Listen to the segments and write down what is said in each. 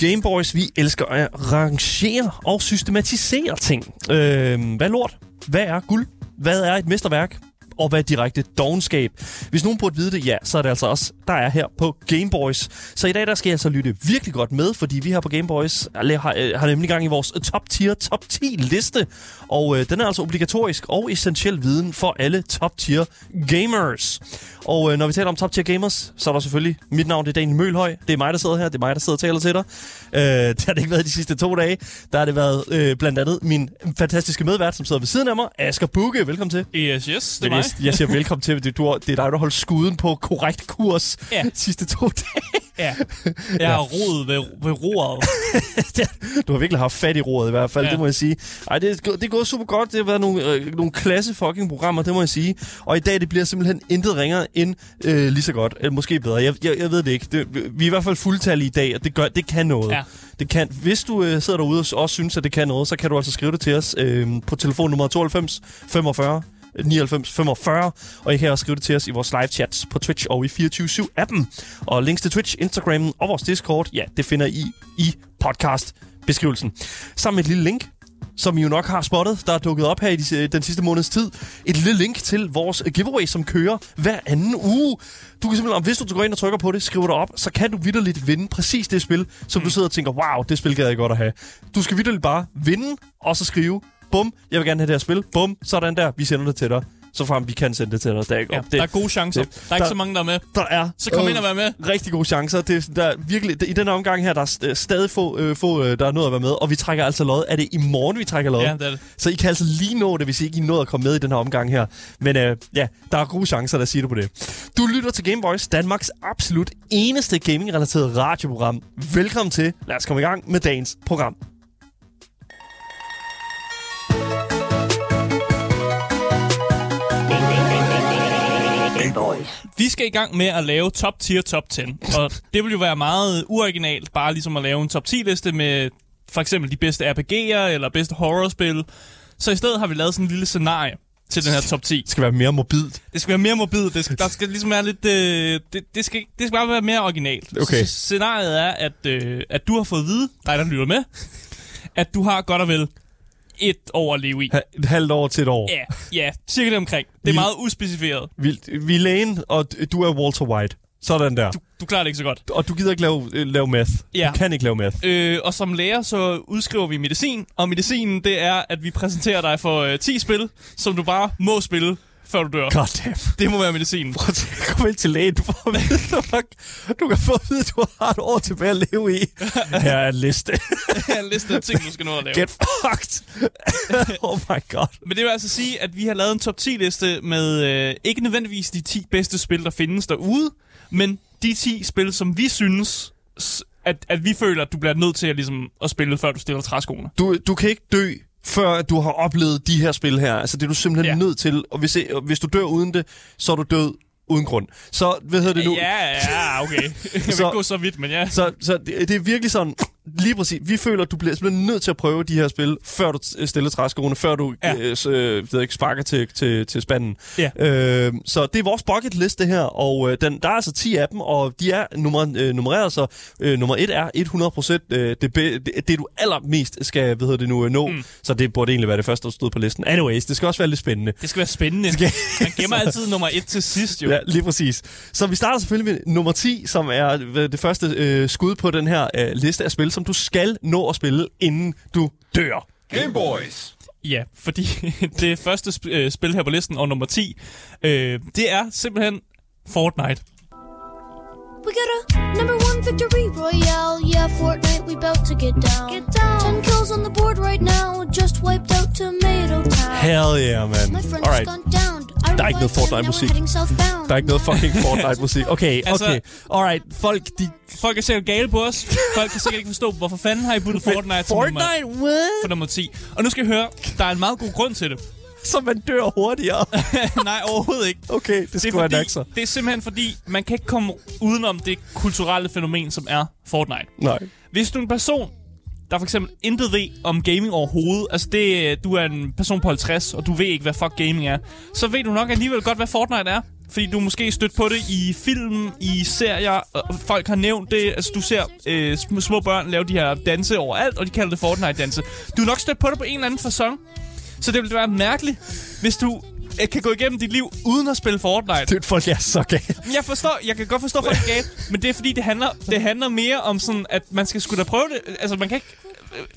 Gameboys, vi elsker at rangere og systematisere ting. Øh, hvad er lort? Hvad er guld? Hvad er et mesterværk? Og hvad direkte dogenskab? Hvis nogen burde vide det, ja, så er det altså også, der er her på Gameboys. Så i dag, der skal jeg altså lytte virkelig godt med, fordi vi her på Gameboys har, øh, har nemlig gang i vores top tier, top 10 liste. Og øh, den er altså obligatorisk og essentiel viden for alle top tier gamers. Og øh, når vi taler om top tier gamers, så er der selvfølgelig mit navn, det er Daniel Mølhøj. Det er mig, der sidder her. Det er mig, der sidder og taler til dig. Øh, det har det ikke været de sidste to dage. Der har det været øh, blandt andet min fantastiske medvært, som sidder ved siden af mig, Asger Bukke. Velkommen til. Yes, yes, det er mig. Jeg, siger velkommen til. Det, du, det er dig, der holdt skuden på korrekt kurs Ja. sidste to dage. Ja. Jeg har rodet ved, ved roret. du har virkelig haft fat i roret i hvert fald, ja. Ja. det må jeg sige. Ej, det, det er gået super godt. Det har været nogle, øh, nogle klasse fucking programmer, det må jeg sige. Og i dag, det bliver simpelthen intet ringere end øh, lige så godt. Eller måske bedre. Jeg, jeg, jeg ved det ikke. Det, vi er i hvert fald fuldtallige i dag, og det, gør, det kan noget. Ja. Det kan, hvis du øh, sidder derude og også synes, at det kan noget, så kan du altså skrive det til os øh, på telefonnummer 92 45 99 45, og I kan også skrive det til os i vores live chats på Twitch og i 24-7-appen. Og links til Twitch, Instagram og vores Discord, ja, det finder I i podcast-beskrivelsen. Sammen med et lille link, som I jo nok har spottet, der er dukket op her i de, den sidste måneds tid. Et lille link til vores giveaway, som kører hver anden uge. Du kan simpelthen, hvis du går ind og trykker på det, skriver det op, så kan du vidderligt vinde præcis det spil, som mm. du sidder og tænker, wow, det spil gad jeg godt at have. Du skal vidderligt bare vinde, og så skrive, bum, jeg vil gerne have det her spil, bum, sådan der, vi sender det til dig. Så frem vi kan sende det til dig. Der er, ikke Ja, op. der er gode chancer. det- Der er ikke så mange, der er med. der er Så kom ind og vær med. rigtig gode chancer. Det, er- der er virkelig, I den omgang her, der er st- stadig få, øh, få øh, der er noget at være med. Og vi trækker altså lod. Er det i morgen, vi trækker lod? Ja, det er det. Så I kan altså lige nå det, hvis I ikke nåede at komme med i den her omgang her. Men øh, ja, der er gode chancer, der siger du på det. Du lytter til Game Voice, Danmarks absolut eneste gaming-relateret radioprogram. Velkommen til. Lad os komme i gang med dagens program. Gameboys. Vi skal i gang med at lave top tier top 10. Og det vil jo være meget uoriginalt, bare ligesom at lave en top 10 liste med for eksempel de bedste RPG'er eller bedste horrorspil. Så i stedet har vi lavet sådan en lille scenarie til den her top 10. Det skal være mere mobilt. Det skal være mere mobilt. Det skal, der skal ligesom være lidt... Øh, det, det, skal, det skal bare være mere originalt. Okay. Så scenariet er, at, øh, at du har fået at vide, dig der lytter med, at du har godt og vel et år at leve i. Ha- Et halvt år til et år. Ja, ja, cirka det omkring. Det er Vi- meget uspecificeret. Vi, vi er lægen, og du er Walter White. Sådan der. Du klarer det ikke så godt. Og du gider ikke lave, øh, lave math. Ja. Du kan ikke lave math. Øh, og som læger, så udskriver vi medicin, og medicinen, det er, at vi præsenterer dig for øh, 10 spil, som du bare må spille, før du dør. God damn. Det må være medicinen. Prøv at komme ind til lægen. Du, får at vide, du, har- du kan få at vide, at du har et år tilbage at leve i. Her er en liste. en liste af ting, du skal nå at lave. Get fucked. oh my god. Men det vil altså sige, at vi har lavet en top 10 liste med øh, ikke nødvendigvis de 10 bedste spil, der findes derude, men de 10 spil, som vi synes, at, at vi føler, at du bliver nødt til at, ligesom, at spille, før du stiller træskoene. Du, du kan ikke dø, før du har oplevet de her spil her. Altså, det er du simpelthen ja. Nødt til. Og hvis, og hvis du dør uden det, så er du død uden grund. Så, hvad hedder det nu? Ja, ja, okay. Jeg vil Så- ikke gå så vidt, men ja. Så, så det, det er virkelig sådan, lige præcis, vi føler, at du bliver simpelthen nødt til at prøve de her spil, før du t- stiller træskoene, før du ja. Øh, øh, ved ikke, sparker til, til, til spanden. Ja. Øh, så det er vores bucket list, det her, og øh, den, der er altså 10 af dem, og de er nummer, øh, nummereret, så øh, nummer 1 er 100% øh, det, det, det, du allermest skal, hvad hedder det nu, øh, nå, mm. så det burde egentlig være det første, der stod på listen. Anyways, det skal også være lidt spændende. Det skal være spændende. skal- Man gemmer altid nummer 1 til sidst, jo. Ja, lige præcis. Så vi starter selvfølgelig med nummer 10, som er øh, det første øh, skud på den her øh, liste af spil, som du skal nå at spille, inden du dør. Gameboys. Ja, fordi det første sp- øh, spil her på listen, og nummer 10, øh, det er simpelthen Fortnite. We got a number one victory royale. Yeah, Fortnite, we bout to get down. Get down. Ten kills on the board right now. Just wiped out Tomato Town. Hell yeah, man. My friend's Alright. gone down. Der er ikke noget Fortnite-musik. Der er ikke noget fucking Fortnite-musik. Okay, Altså- okay. Alright, folk, de... Folk er sikkert gale på os. Folk kan sikkert ikke forstå, hvorfor fanden har I puttet Fortnite, som nummer, Fortnite, what? for nummer 10. Og nu skal I høre, der er en meget god grund til det. Så man dør hurtigere. Nej, overhovedet ikke. Okay, det Det er, skulle være fordi, nakser. det er simpelthen fordi, man kan ikke komme udenom det kulturelle fænomen, som er Fortnite. Nej. Hvis du er en person, der for eksempel intet ved om gaming overhovedet, altså det, du er en person på 50, og du ved ikke, hvad fuck gaming er, så ved du nok alligevel godt, hvad Fortnite er. Fordi du måske stødt på det i film, i serier, og folk har nævnt det. Altså, du ser øh, små børn lave de her danse overalt, og de kalder det Fortnite-danse. Du er nok stødt på det på en eller anden fasong. Så det ville være mærkeligt, hvis du øh, kan gå igennem dit liv uden at spille Fortnite. Det er folk, jeg er så galt. Jeg forstår, jeg kan godt forstå, folk er galt, men det er fordi, det handler, det handler mere om sådan, at man skal sgu da prøve det. Altså, man kan ikke...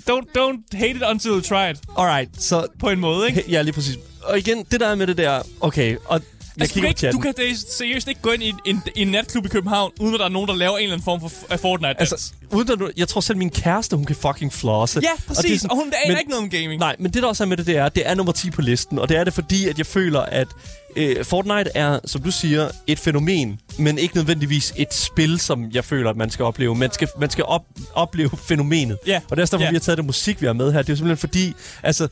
Don't, don't hate it until you try it, Alright, så... på en måde, ikke? Ja, lige præcis. Og igen, det der er med det der... Okay, og jeg Altså, du, kan ikke, du kan det- seriøst ikke gå ind i en, en, en natklub i København, uden at der er nogen, der laver en eller anden form for af Fortnite. Altså, uden at jeg tror selv min kæreste, hun kan fucking flosse. ja, Og præcis. det er Og, sådan- og hun aner ikke noget om gaming. Nej, men det der også er med det, det er, det er nummer 10 på listen, og det er det fordi, at jeg føler, at øh, Fortnite er, som du siger, et fænomen, men ikke nødvendigvis et spil, som jeg føler, at man skal opleve. Man skal, man skal op, opleve fænomenet. Ja, Og det er også derfor, ja. vi har taget det musik, vi har med her. Det er jo simpelthen fordi, altså.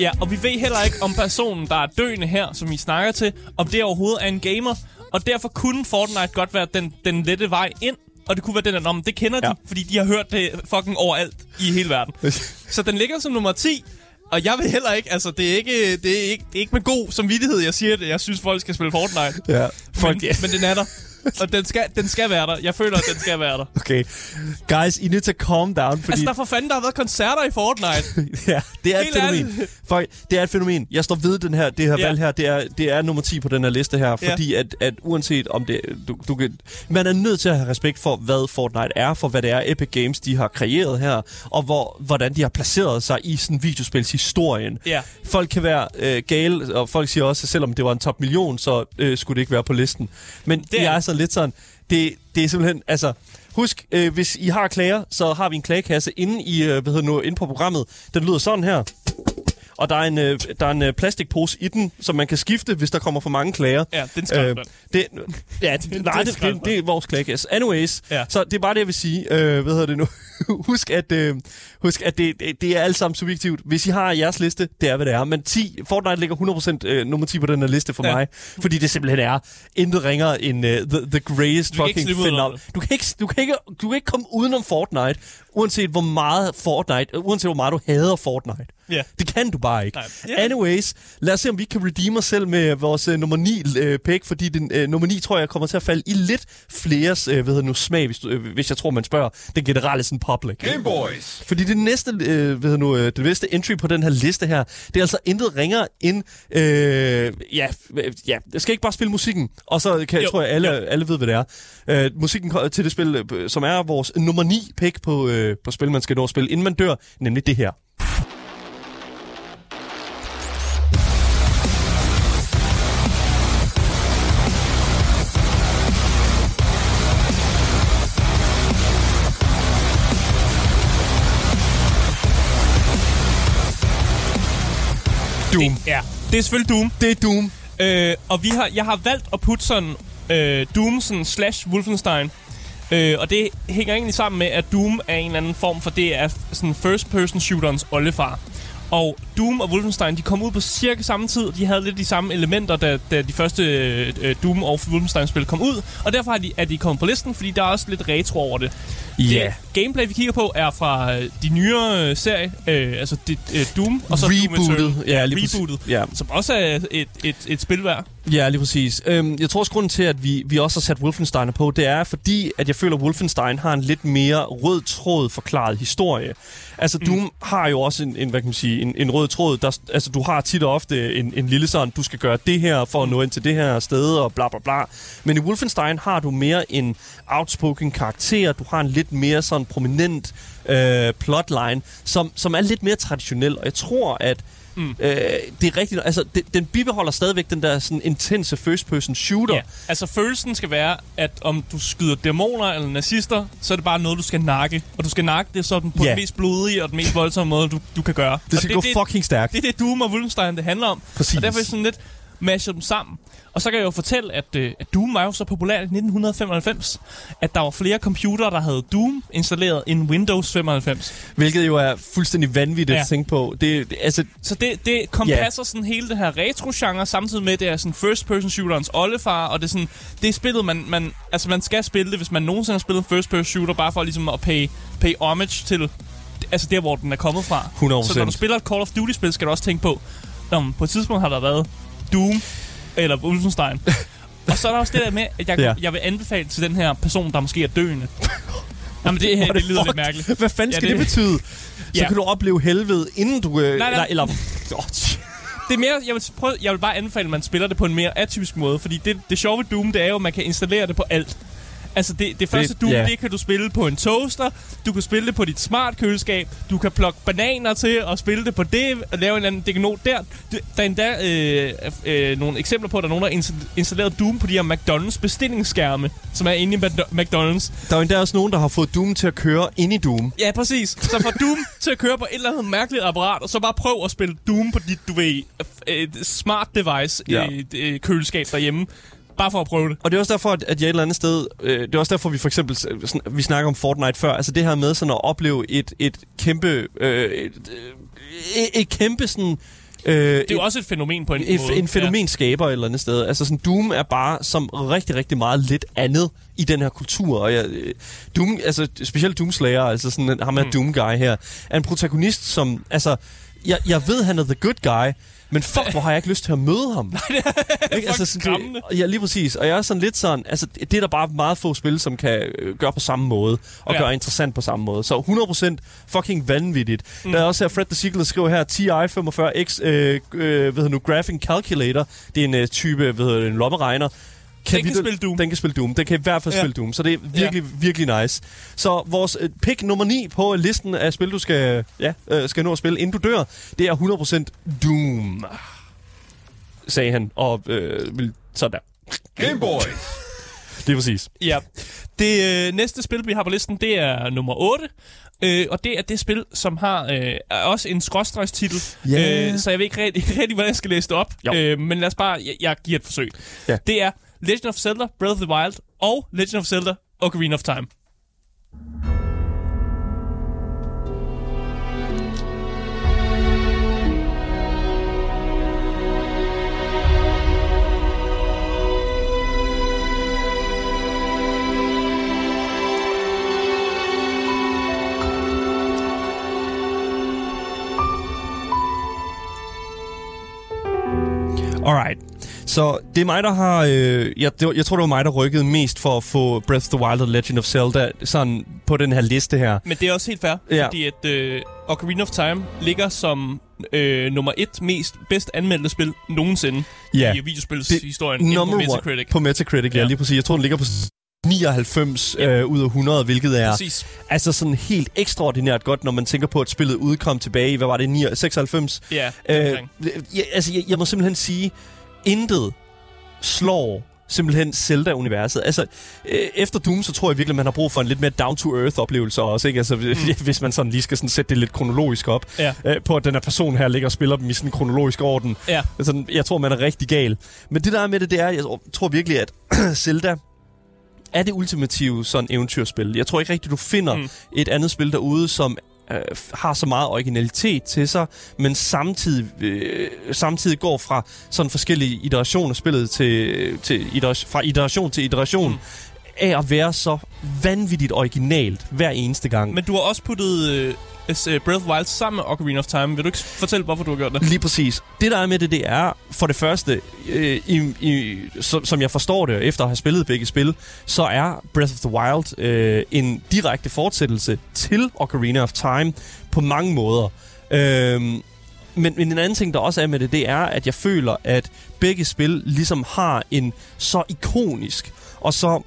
Ja, og vi ved heller ikke, om personen, der er døende her, som I snakker til, om det overhovedet er en gamer. Og derfor kunne Fortnite godt være den, den lette vej ind. Og det kunne være den, om det kender ja. De, fordi de har hørt det fucking overalt i hele verden. Så den ligger som nummer 10. Og jeg vil heller ikke, altså det er ikke, det er ikke, det er ikke med god samvittighed, jeg siger det. Jeg synes, folk skal spille Fortnite. ja, fuck Men, yeah. men den er der. Og den skal, den skal være der. Jeg føler, at den skal være der. Okay, guys, I need to calm down, fordi... Altså, der for fanden, der har været koncerter i Fortnite. ja, det er et Helt fænomen. ærligt. Fuck, det er et fænomen. Jeg står ved den her, det her Ja. ja. valg her. Det er, det er nummer 10 på den her liste her. Ja. Fordi at, at uanset om det... Du, du kan, man er nødt til at have respekt for, hvad Fortnite er, for hvad det er, Epic Games de har kreeret her, og hvor, hvordan de har placeret sig i sådan videospilshistorien. Ja. Folk kan være øh, gale, og folk siger også, at selvom det var en top million, så øh, skulle det ikke være på listen. Men det er er det. så lidt sådan... Det, det er simpelthen... Altså, Husk, øh, hvis I har klager, så har vi en klagekasse inde, i, øh, hvad hedder nu, inde på programmet. Den lyder sådan her. Og der er en, øh, der er en øh, plastikpose i den, som man kan skifte, hvis der kommer for mange klager. Ja, det er en skraldespand. det, ja, det, er nej, det, det, det, er vores klagekasse. Anyways, Ja. så det er bare det, jeg vil sige. Øh, hvad hedder det nu? husk, at, øh, husk, at det, det, det er alt sammen subjektivt. Hvis I har jeres liste, det er, hvad det er. Men 10, Fortnite ligger 100% øh, nummer 10 på den her liste for Ja. mig. Fordi det simpelthen er intet ringer end uh, the, the greatest Du fucking phenomenon. Du kan, ikke, du, kan ikke, du kan ikke komme udenom Fortnite, uanset hvor meget Fortnite, øh, uanset hvor meget du hader Fortnite. Ja. Det kan du bare ikke. Yeah. Anyways, lad os se, om vi kan redeem os selv med vores uh, nummer 9 uh, pick, fordi den, uh, nummer 9 tror jeg kommer til at falde i lidt fleres uh, hvad hedder nu, smag, hvis, du, uh, hvis jeg tror, man spørger den generelle sådan public. Game Boys. Fordi det næste, øh, hvad hedder nu, øh, det næste entry på den her liste her, det er altså intet ringer end, øh, ja, ja, jeg skal ikke bare spille musikken, og så kan, Jo, tror jeg, alle, jo. alle ved, hvad det er. Øh, musikken til det spil, øh, som er vores nummer 9 pick på, øh, på spil, man skal nå at spille, inden man dør, nemlig det her. Doom. Ja, det er selvfølgelig Doom. Det er Doom. Øh, og vi har, jeg har valgt at putte sådan øh, Doom sådan slash Wolfenstein. Øh, og det hænger egentlig sammen med, at Doom er en eller anden form for, det er sådan first person shooterens oldefar. Og Doom og Wolfenstein, de kom ud på cirka samme tid. De havde lidt de samme elementer, da, da de første øh, Doom og Wolfenstein-spil kom ud. Og derfor er de, er de kommet på listen, fordi der er også lidt retro over det. Ja. Det gameplay, vi kigger på, er fra øh, de nyere øh, serie. Øh, altså det, øh, Doom, og så Doom Rebootet. Eternal. Ja, lige præcis. Rebootet. Ja. Som også er et, et, et spil værd. Ja, lige præcis. Øhm, jeg tror også, grunden til, at vi, vi også har sat Wolfenstein på, det er fordi, at jeg føler, at Wolfenstein har en lidt mere rød tråd forklaret historie. Altså, mm. Doom har jo også en, en, hvad kan man sige, en, en rød tråd. Der, altså, du har tit og ofte en, en lille sådan, du skal gøre det her for at nå ind til det her sted, og bla bla bla. Men i Wolfenstein har du mere en outspoken karakter. Du har en lidt mere sådan prominent øh, plotline, som, som er lidt mere traditionel. Og jeg tror, at Mm. Øh, det er rigtigt. Altså, det, den bibeholder stadigvæk den der sådan intense first-person shooter. Ja, altså følelsen skal være, at om du skyder dæmoner eller nazister, så er det bare noget, du skal nakke. Og du skal nakke det sådan på Ja. den mest blodige og den mest voldsomme måde, du, du kan gøre. Det skal og gå det, fucking stærkt. Det er det, Doom og Wolfenstein, det handler om. Præcis. Og derfor er sådan lidt masher dem sammen. Og så kan jeg jo fortælle, at, øh, at Doom var jo så populær i 1995, at der var flere computere, der havde Doom installeret end Windows 95. Hvilket jo er fuldstændig vanvittigt Ja. at tænke på. Det, det, altså, Så det, det kompasser sådan hele det her retro-genre, samtidig med, at det er sådan first-person shooterens oldefar, og det er sådan, det er spillet, man, man, altså man skal spille det, hvis man nogensinde har spillet en first-person shooter, bare for ligesom at pay, pay homage til altså der, hvor den er kommet fra. 100%. Så når du spiller et Call of Duty-spil, skal du også tænke på, om på et tidspunkt har der været Doom eller Wolfenstein. og så er der også det der med, at jeg, Ja. jeg vil anbefale til den her person, der måske er døende. Jamen, det, Hvor det, lyder fuck? lidt mærkeligt. Hvad fanden skal ja, det, det- det betyde? Så Ja. kan du opleve helvede, inden du... Øh, nej. Eller, eller, oh, Det er mere, jeg vil, prøve, jeg vil bare anbefale, at man spiller det på en mere atypisk måde. Fordi det, det sjove ved Doom, det er jo, at man kan installere det på alt. Altså det, det første Doom, ja. det kan du spille på en toaster, du kan spille det på dit smart køleskab, du kan plukke bananer til og spille det på det, og lave en eller anden diagnol der. Du- Der er endda øh, øh, nogle eksempler på, at der er nogen, der har insta- installeret Doom på de her McDonald's bestillingsskærme, som er inde i Mc- McDonald's. der er endda også nogen, der har fået Doom til at køre ind i Doom. Ja, præcis. Så få Doom til at køre på et eller andet mærkeligt apparat, og så bare prøv at spille Doom på dit, du ved, øh, smart device Ja. ja. øh, køleskab derhjemme. Bare for at prøve det. Og det er også derfor, at jeg et eller andet sted... Øh, det er også derfor, vi for eksempel... øh, sådan- Vi snakker om Fortnite før. Altså det her med sådan at opleve et, et kæmpe... Øh, et, øh, et kæmpe sådan... Øh, Det er jo også et fænomen på en en, måde. en fænomenskaber et eller andet sted. Altså sådan, Doom er bare som rigtig, rigtig meget lidt andet i den her kultur. Og jeg, øh, Doom, altså specielt Doom Slayer, altså sådan ham her mm. Doom Guy her, er en protagonist, som, altså, jeg, jeg ved, han er the good guy, men fuck, hvor har jeg ikke lyst til at møde ham. Nej, det er ikke? Altså, sådan, det, ja, lige præcis. Og jeg er sådan lidt sådan, altså, det er der bare meget få spil, som kan øh, gøre på samme måde, og Ja. gøre interessant på samme måde. Så 100% fucking vanvittigt. Mm. Der er også her, Fred the Seagull, skriver her, TI 45X, øh, øh, hvad hedder nu, Graphing Calculator. Det er en øh, type, hvad hedder det, en lommeregner. Den kan spille Doom. Den kan spille Doom. Den kan i hvert fald ja. Spille Doom. Så det er virkelig, ja. virkelig nice. Så vores øh, pick nummer 9 på listen af spil, du skal, ja, øh, skal nå at spille, inden du dør, det er 100% Doom. Sagde han, og øh, vil sådan der. Game Boys. Lige præcis. Ja. Det øh, næste spil, vi har på listen, det er nummer 8. Øh, og det er det spil, som har øh, er også en skråstregstitel. Ja. Øh, så jeg ved ikke rigtig, rigtig, hvordan jeg skal læse det op. Jo. Øh, men lad os bare, jeg, jeg giver et forsøg. Ja. Det er Legend of Zelda, Breath of the Wild og Legend of Zelda, Ocarina of Time. Alright. Så det er mig, der har... Øh, jeg, det jeg tror, det var mig, der rykkede mest for at få Breath of the Wild og Legend of Zelda sådan på den her liste her. Men det er også helt fair, Ja. fordi at øh, Ocarina of Time ligger som øh, nummer et mest bedst anmeldte spil nogensinde Ja. i videospilshistorien inde på Metacritic. one på Metacritic, ja. ja, lige præcis. Jeg tror, den ligger på 99 øh, ud af 100, hvilket er Præcis. altså sådan helt ekstraordinært godt, når man tænker på, at spillet udkom tilbage i, hvad var det, 9, 96? Ja, Øh, ja, altså, jeg, jeg må simpelthen sige, intet slår simpelthen Zelda-universet. Altså, øh, efter Doom, så tror jeg virkelig, man har brug for en lidt mere down-to-earth-oplevelse også, ikke? Altså, mm. hvis man sådan lige skal sådan sætte det lidt kronologisk op, Ja. øh, på at den her person her ligger og spiller dem i sådan en kronologisk orden. Ja. Altså, jeg tror, man er rigtig gal. Men det der er med det, det er, jeg tror virkelig, at Zelda er det ultimative sådan eventyrspil. Jeg tror ikke rigtigt, du finder. Mm. et andet spil derude, som øh, har så meget originalitet til sig, men samtidig, øh, samtidig går fra sådan forskellige iterationer af spillet til, til iteration, fra iteration til iteration, mm. af at være så vanvittigt originalt hver eneste gang. Men du har også puttet øh, øh, Uh, Breath of the Wild sammen med Ocarina of Time. Vil du ikke fortælle, hvorfor du har gjort det? Lige præcis. Det der er med det, det er for det første, øh, i, i, som, som jeg forstår det, efter at have spillet begge spil, så er Breath of the Wild øh, en direkte fortsættelse til Ocarina of Time på mange måder. Øh, men, men en anden ting, der også er med det, det er, at jeg føler, at begge spil ligesom har en så ikonisk og så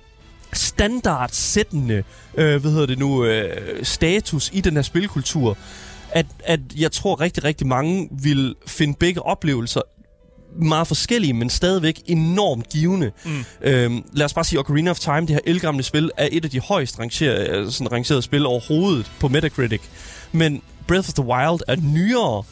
standardsættende, øh, hvad hedder det nu, øh, status i den her spilkultur, at, at jeg tror rigtig, rigtig mange vil finde begge oplevelser meget forskellige, men stadigvæk enormt givende. Mm. Øhm, lad os bare sige, Ocarina of Time, det her elgamle spil, er et af de højst rangerede, øh, sådan rangerede spil overhovedet på Metacritic. Men Breath of the Wild er nyere,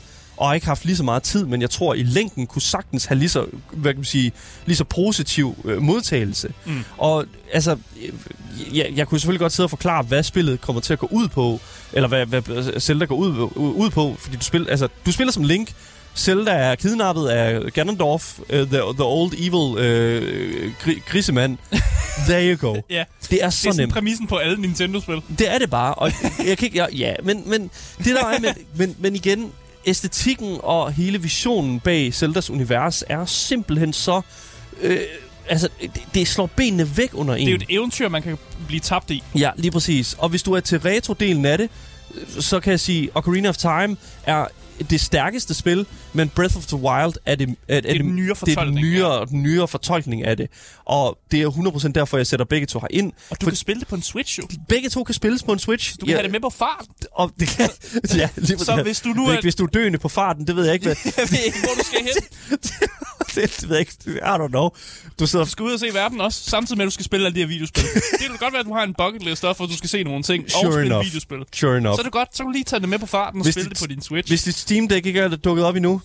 og har ikke haft lige så meget tid, men jeg tror, i længden kunne sagtens have lige så, hvad kan man sige, lige så positiv øh, modtagelse. Mm. Og altså, øh, jeg, jeg kunne selvfølgelig godt sidde og forklare, hvad spillet kommer til at gå ud på, eller hvad, hvad Zelda går ud, ud på, fordi du spiller, altså, du spiller som Link, Zelda er kidnappet af Ganondorf, uh, the, the old evil uh, gri, grisemand. There you go. Ja, Det er det er så nemt. præmissen på alle Nintendo-spil. Det er det bare, og jeg kan ikke... Jeg, ja, men, men det der er med... Men, men igen, æstetikken og hele visionen bag Zeldas univers er simpelthen så... Øh, altså, det, det slår benene væk under en. Det er jo et eventyr, man kan blive tabt i. Ja, lige præcis. Og hvis du er til retro-delen af det, så kan jeg sige, Ocarina of Time er det stærkeste spil, men Breath of the Wild er det, er, er den nyere det er den nyere, den nyere fortolkning af det. Og det er 100% derfor, jeg sætter begge to her ind. Og du kan spille det på en Switch, jo. Begge to kan spilles på en Switch. Du kan have det med på fart. Og det kan, ja, lige Så præcis. hvis du nu er- Hvis du er døende på farten, det ved jeg ikke, hvad... Jeg ved ikke, hvor du skal hen. det, det ved jeg ikke. I don't know. Du sidder... Du skal ud og se verden også, samtidig med, at du skal spille alle de her videospil. det kan godt være, at du har en bucket list også, hvor du skal se nogle ting og Sure spille enough. videospil. Sure enough. Så er det godt, så kan du lige tage det med på farten og Hvis spille det- det på din Switch. Hvis dit Steam Deck ikke er dukket op endnu,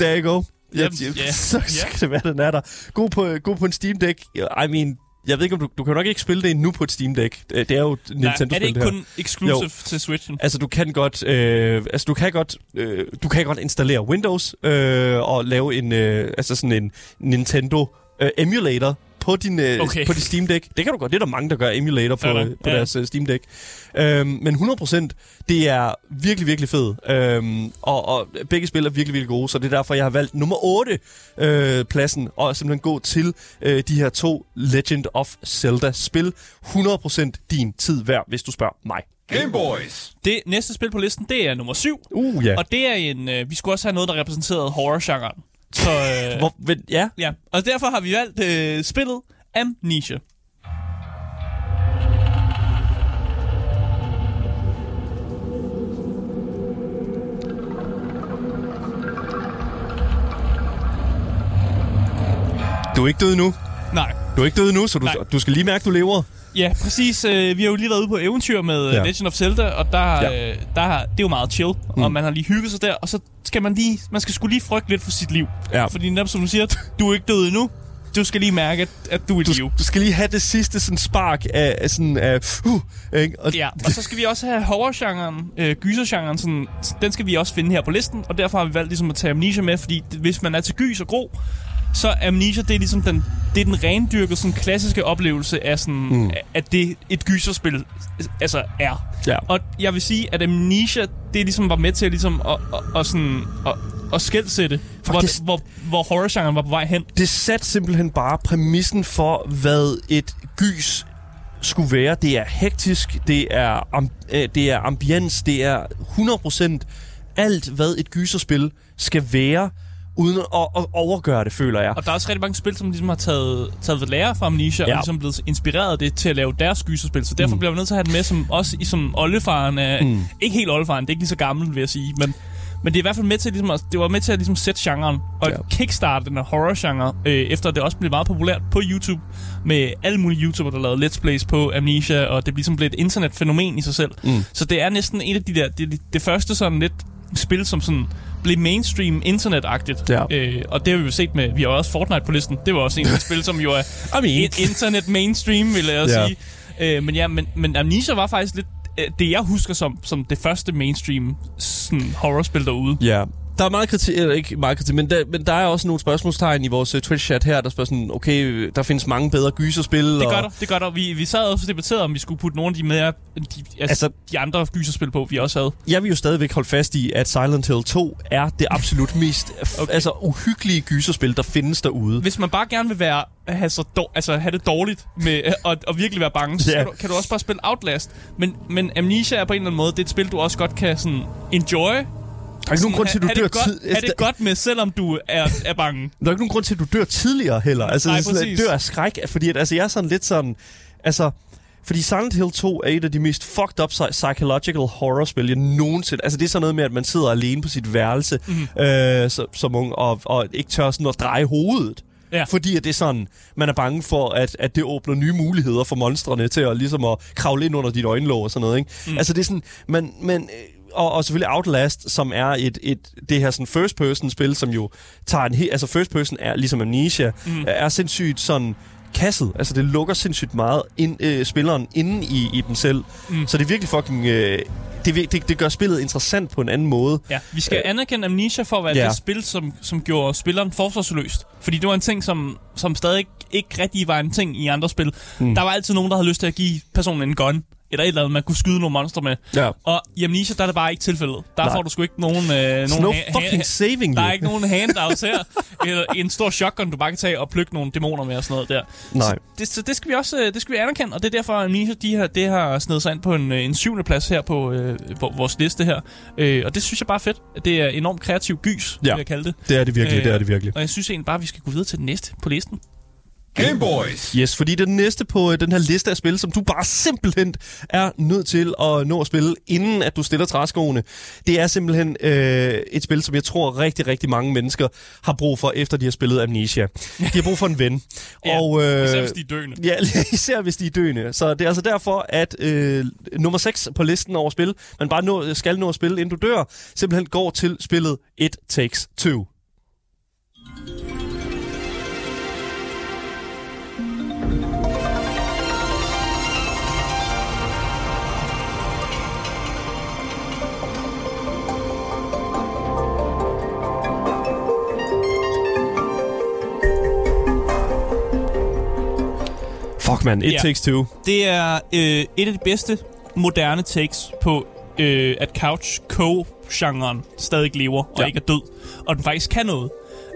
there you go. Jamen, ja, ja. så, Ja. kan det være, den er der. God på, god på en Steam Deck. I mean, jeg ved ikke, om du, du kan nok ikke spille det endnu på et Steam Deck. Det er jo Nintendo-spil, er det ikke her. kun exclusive til Switchen? Altså, du kan godt, øh, altså, du kan godt, øh, du kan godt installere Windows øh, og lave en, øh, altså sådan en Nintendo øh, emulator på din, øh, Okay. på din Steam Deck. Det kan du godt. Det er der mange, der gør emulator på, der? øh, på Ja. deres øh, Steam Deck. Øhm, men 100%, det er virkelig, virkelig fed. Øhm, og, og begge spil er virkelig, virkelig gode, så det er derfor, jeg har valgt nummer 8 øh, pladsen, og simpelthen gå til øh, de her to Legend of Zelda-spil. 100% din tid værd, hvis du spørger mig. Game Boys. Det næste spil på listen, det er nummer 7. Uh, ja. Og det er en... Øh, vi skulle også have noget, der repræsenterede horror-genren. Så, øh, Hvor, men, ja, ja. Og derfor har vi valgt øh, spillet Amnesia. du er ikke død nu. Nej. Du er ikke død nu, så du, Nej. du skal lige mærke, du lever. Ja, præcis. Øh, vi har jo lige været ude på eventyr med Ja. ja. Legend of Zelda, og der, Ja. øh, der det er jo meget chill, mm. og man har lige hygget sig der, og så skal man lige, man skal skulle lige frygte lidt for sit liv. Ja. Fordi netop som du siger, du er ikke død endnu. Du skal lige mærke, at, at du er Du, live. du skal lige have det sidste sådan spark af, af sådan af, uh, ikke? Og, Ja, og så skal vi også have horror-genren, øh, gyser-genren, sådan, den skal vi også finde her på listen, og derfor har vi valgt ligesom at tage Amnesia med, fordi hvis man er til gys og gro, så Amnesia, det er ligesom den, det er den rendyrkede, sådan klassiske oplevelse af sådan, mm. at det et gyserspil altså er. Ja. Og jeg vil sige, at Amnesia, det ligesom var med til at, ligesom at, at, at, sådan, at, at skældsætte, hvor, hvor, hvor horror-genren var på vej hen. Det satte simpelthen bare præmissen for, hvad et gys skulle være. Det er hektisk, det er, am, øh, det er ambiens, det er 100% alt, hvad et gyserspil skal være, uden at, at overgøre det, føler jeg. Og der er også rigtig mange spil, som ligesom har taget, taget ved lære fra Amnesia, ja. Og ligesom blevet inspireret af det til at lave deres gyserspil. Så derfor mm. bliver vi nødt til at have den med som, også i, som oldefaren af... Mm. Ikke helt oldefaren, det er ikke lige så gammel, vil jeg sige, men... Men det er i hvert fald med til, ligesom, at, det var med til at ligesom, sætte genren og Ja. kickstarte den her horror-genre, øh, efter det også blev meget populært på YouTube, med alle mulige YouTubere, der lavede let's plays på Amnesia, og det blev ligesom blev et internetfænomen i sig selv. Mm. Så det er næsten en af de der, det, det, det første sådan lidt spil, som sådan blev mainstream internetagtigt. Ja. Øh, og det har vi jo set med, vi har også Fortnite på listen. Det var også en af spil, som jo er I mean. in- internet mainstream, vil jeg Ja. sige. Øh, men ja, men, men Amnesia var faktisk lidt øh, det, jeg husker som, som det første mainstream sådan, horrorspil derude. Ja. Der er meget kritik, eller ikke meget kritik, men der, men der er også nogle spørgsmålstegn i vores uh, Twitch-chat her, der spørger sådan, okay, der findes mange bedre gyserspil. Det og, gør der, det gør der. Vi, vi sad også og debatterede, om vi skulle putte nogle af de, mere, de, altså, Altså- de andre gyserspil på, vi også havde. Jeg vil jo stadigvæk holde fast i, at Silent Hill 2 er det absolut mest okay. Altså, uhyggelige gyserspil, der findes derude. Hvis man bare gerne vil være, have, så dår, altså, have det dårligt med, og, og virkelig være bange, så yeah. kan, du, kan du også bare spille Outlast. Men, men Amnesia er på en eller anden måde, det er et spil, du også godt kan sådan, enjoy. Der er ikke nogen grund til, at du dør det godt, tid- ha det godt med, selvom du er, er bange. Der er ikke nogen grund til, at du dør tidligere heller. Altså, Nej, sådan, at dør af skræk. Fordi at, altså, jeg er sådan lidt sådan... Altså, fordi Silent Hill 2 er et af de mest fucked up psy- psychological horror-spil, jeg nogensinde... Altså, det er sådan noget med, at man sidder alene på sit værelse mm. øh, så, som ung, og, og ikke tør sådan at dreje hovedet. Ja. Fordi at det er sådan, man er bange for, at, at det åbner nye muligheder for monstrene til at, ligesom at kravle ind under dit øjenlåg og sådan noget. Ikke? Mm. Altså det er sådan, man, man, og, og selvfølgelig Outlast, som er et, et det her sådan first person spil, som jo tager en helt, altså first person er ligesom Amnesia, mm. er sindssygt sådan kasset. Altså, det lukker sindssygt meget ind, øh, spilleren inde i, i dem selv. Mm. Så det er virkelig fucking... Øh, det, det, det gør spillet interessant på en anden måde. Ja, vi skal Øh, anerkende Amnesia for at være ja. det spil, som, som gjorde spilleren forsvarsløst. Fordi det var en ting, som, som stadig ikke, ikke rigtig var en ting i andre spil. Mm. Der var altid nogen, der havde lyst til at give personen en gun. Eller et eller andet, man kunne skyde nogle monster med. Ja. Og i Amnesia, der er det bare ikke tilfældet. Der Nej. får du sgu ikke nogen... Øh, nogen no ha- fucking ha- saving Der you. er ikke nogen handouts her. Eller en stor shotgun, du bare kan tage og plukke nogle dæmoner med og sådan noget der. Nej. Så det, så det skal vi også øh, det skal vi anerkende, og det er derfor, at Amnesia de her, det har snedet sig ind på en, øh, en syvende plads her på, øh, vores liste her. Øh, og det synes jeg bare er fedt. Det er enormt kreativ gys, Ja. vil jeg kalde det. Det er det virkelig, Øh, det er det virkelig. Og jeg synes egentlig bare, at vi skal gå videre til den næste på listen. Game Boys. Yes, fordi det næste på øh, den her liste af spil, som du bare simpelthen er nødt til at nå at spille, inden at du stiller træskoene, det er simpelthen øh, et spil, som jeg tror rigtig, rigtig mange mennesker har brug for, efter de har spillet Amnesia. De har brug for en ven. Ja, og, øh, især hvis de er døende. Ja, især hvis de er døende. Så det er altså derfor, at øh, nummer 6 på listen over spil, man bare nå, skal nå at spille, inden du dør, simpelthen går til spillet It Takes Two. Fuck man, It Ja. Takes Two. Det er øh, et af de bedste moderne takes på, øh, at couch co-genren stadig lever og Ja. ikke er død. Og den faktisk kan noget.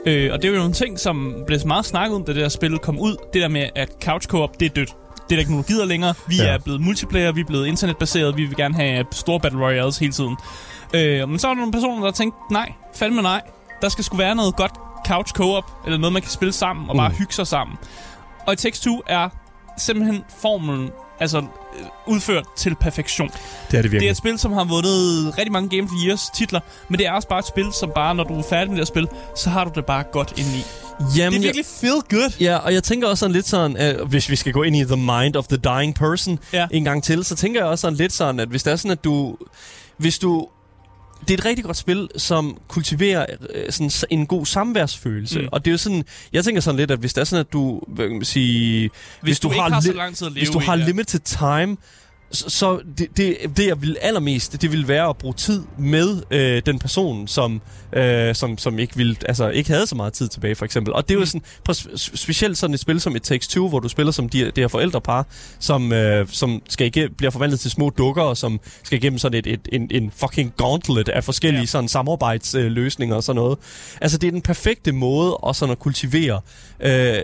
Øh, og det er jo en ting, som blev meget snakket om, da det der spil kom ud. Det der med, at couch co-op, det er dødt. Det er der ikke nogen, der gider længere. Vi Ja. er blevet multiplayer, vi er blevet internetbaseret, vi vil gerne have store battle royales hele tiden. Øh, men så var der nogle personer, der tænkte, nej, fandme nej. Der skal sgu være noget godt couch co-op, eller noget, man kan spille sammen og bare Mm. hygge sig sammen. Og It Takes Two er simpelthen formelen, altså øh, udført til perfektion. Det er det virkelig. Det er et spil, som har vundet rigtig mange Game of the Years titler, men det er også bare et spil, som bare, når du er færdig med det spil, så har du det bare godt indeni. Jamen, Det er virkelig feel good. Ja, og jeg tænker også sådan lidt sådan, uh, hvis vi skal gå ind i the mind of the dying person Ja. en gang til, så tænker jeg også sådan lidt sådan, at hvis det er sådan, at du... Hvis du det er et rigtig godt spil, som kultiverer øh, sådan en god samværsfølelse. Mm. Og det er jo sådan, jeg tænker sådan lidt, at hvis det er sådan, at du, hvad kan man sige, hvis, Hvis, du, du har har så lang tid at leve hvis du i, har ja. limited time, så, så det, det, det, jeg vil allermest, det vil være at bruge tid med øh, den person, som, øh, som, som ikke, ville, altså, ikke havde så meget tid tilbage, for eksempel. Og det er jo Mm. sådan, specielt sådan et spil som It Takes Two, hvor du spiller som de, det her forældrepar, som, øh, som skal igennem, bliver forvandlet til små dukker, og som skal igennem sådan et, et, en, en fucking gauntlet af forskellige ja. Sådan samarbejdsløsninger øh, og sådan noget. Altså, det er den perfekte måde at, sådan at kultivere øh,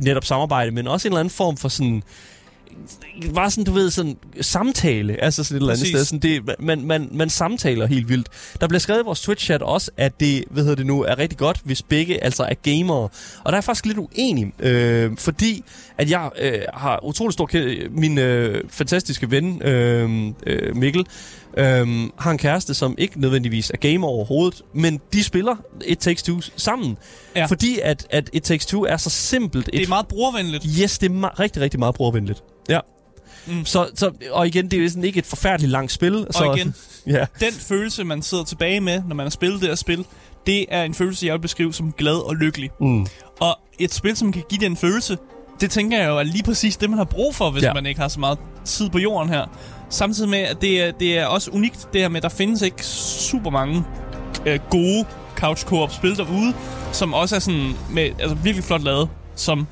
netop samarbejde, men også en eller anden form for sådan bare sådan, du ved, sådan samtale, altså sådan et eller andet Præcis. sted. Sådan det, man, man, man samtaler helt vildt. Der bliver skrevet i vores Twitch-chat også, at det, hvad hedder det nu, er rigtig godt, hvis begge altså er gamere. Og der er faktisk lidt uenig, øh, fordi at jeg øh, har utrolig stor Min øh, fantastiske ven, øh, øh, Mikkel, øh, har en kæreste, som ikke nødvendigvis er gamer overhovedet, men de spiller It Takes Two sammen. Ja. Fordi at, at It Takes Two er så simpelt et Det er meget brugervenligt. Yes, det er ma- rigtig, rigtig meget brugervenligt. Ja. Mm. Så, så, og igen, det er jo sådan ikke et forfærdeligt langt spil. Så, Og igen, Ja. den følelse, man sidder tilbage med, når man har spillet det her spil, det er en følelse, jeg vil beskrive som glad og lykkelig. Mm. Og et spil, som kan give den følelse, det tænker jeg jo er lige præcis det, man har brug for, hvis ja. man ikke har så meget tid på jorden her. Samtidig med, at det er, det er også unikt, det her med, at der findes ikke super mange øh, gode couch co-op spil derude, som også er sådan med, altså virkelig flot lavet, som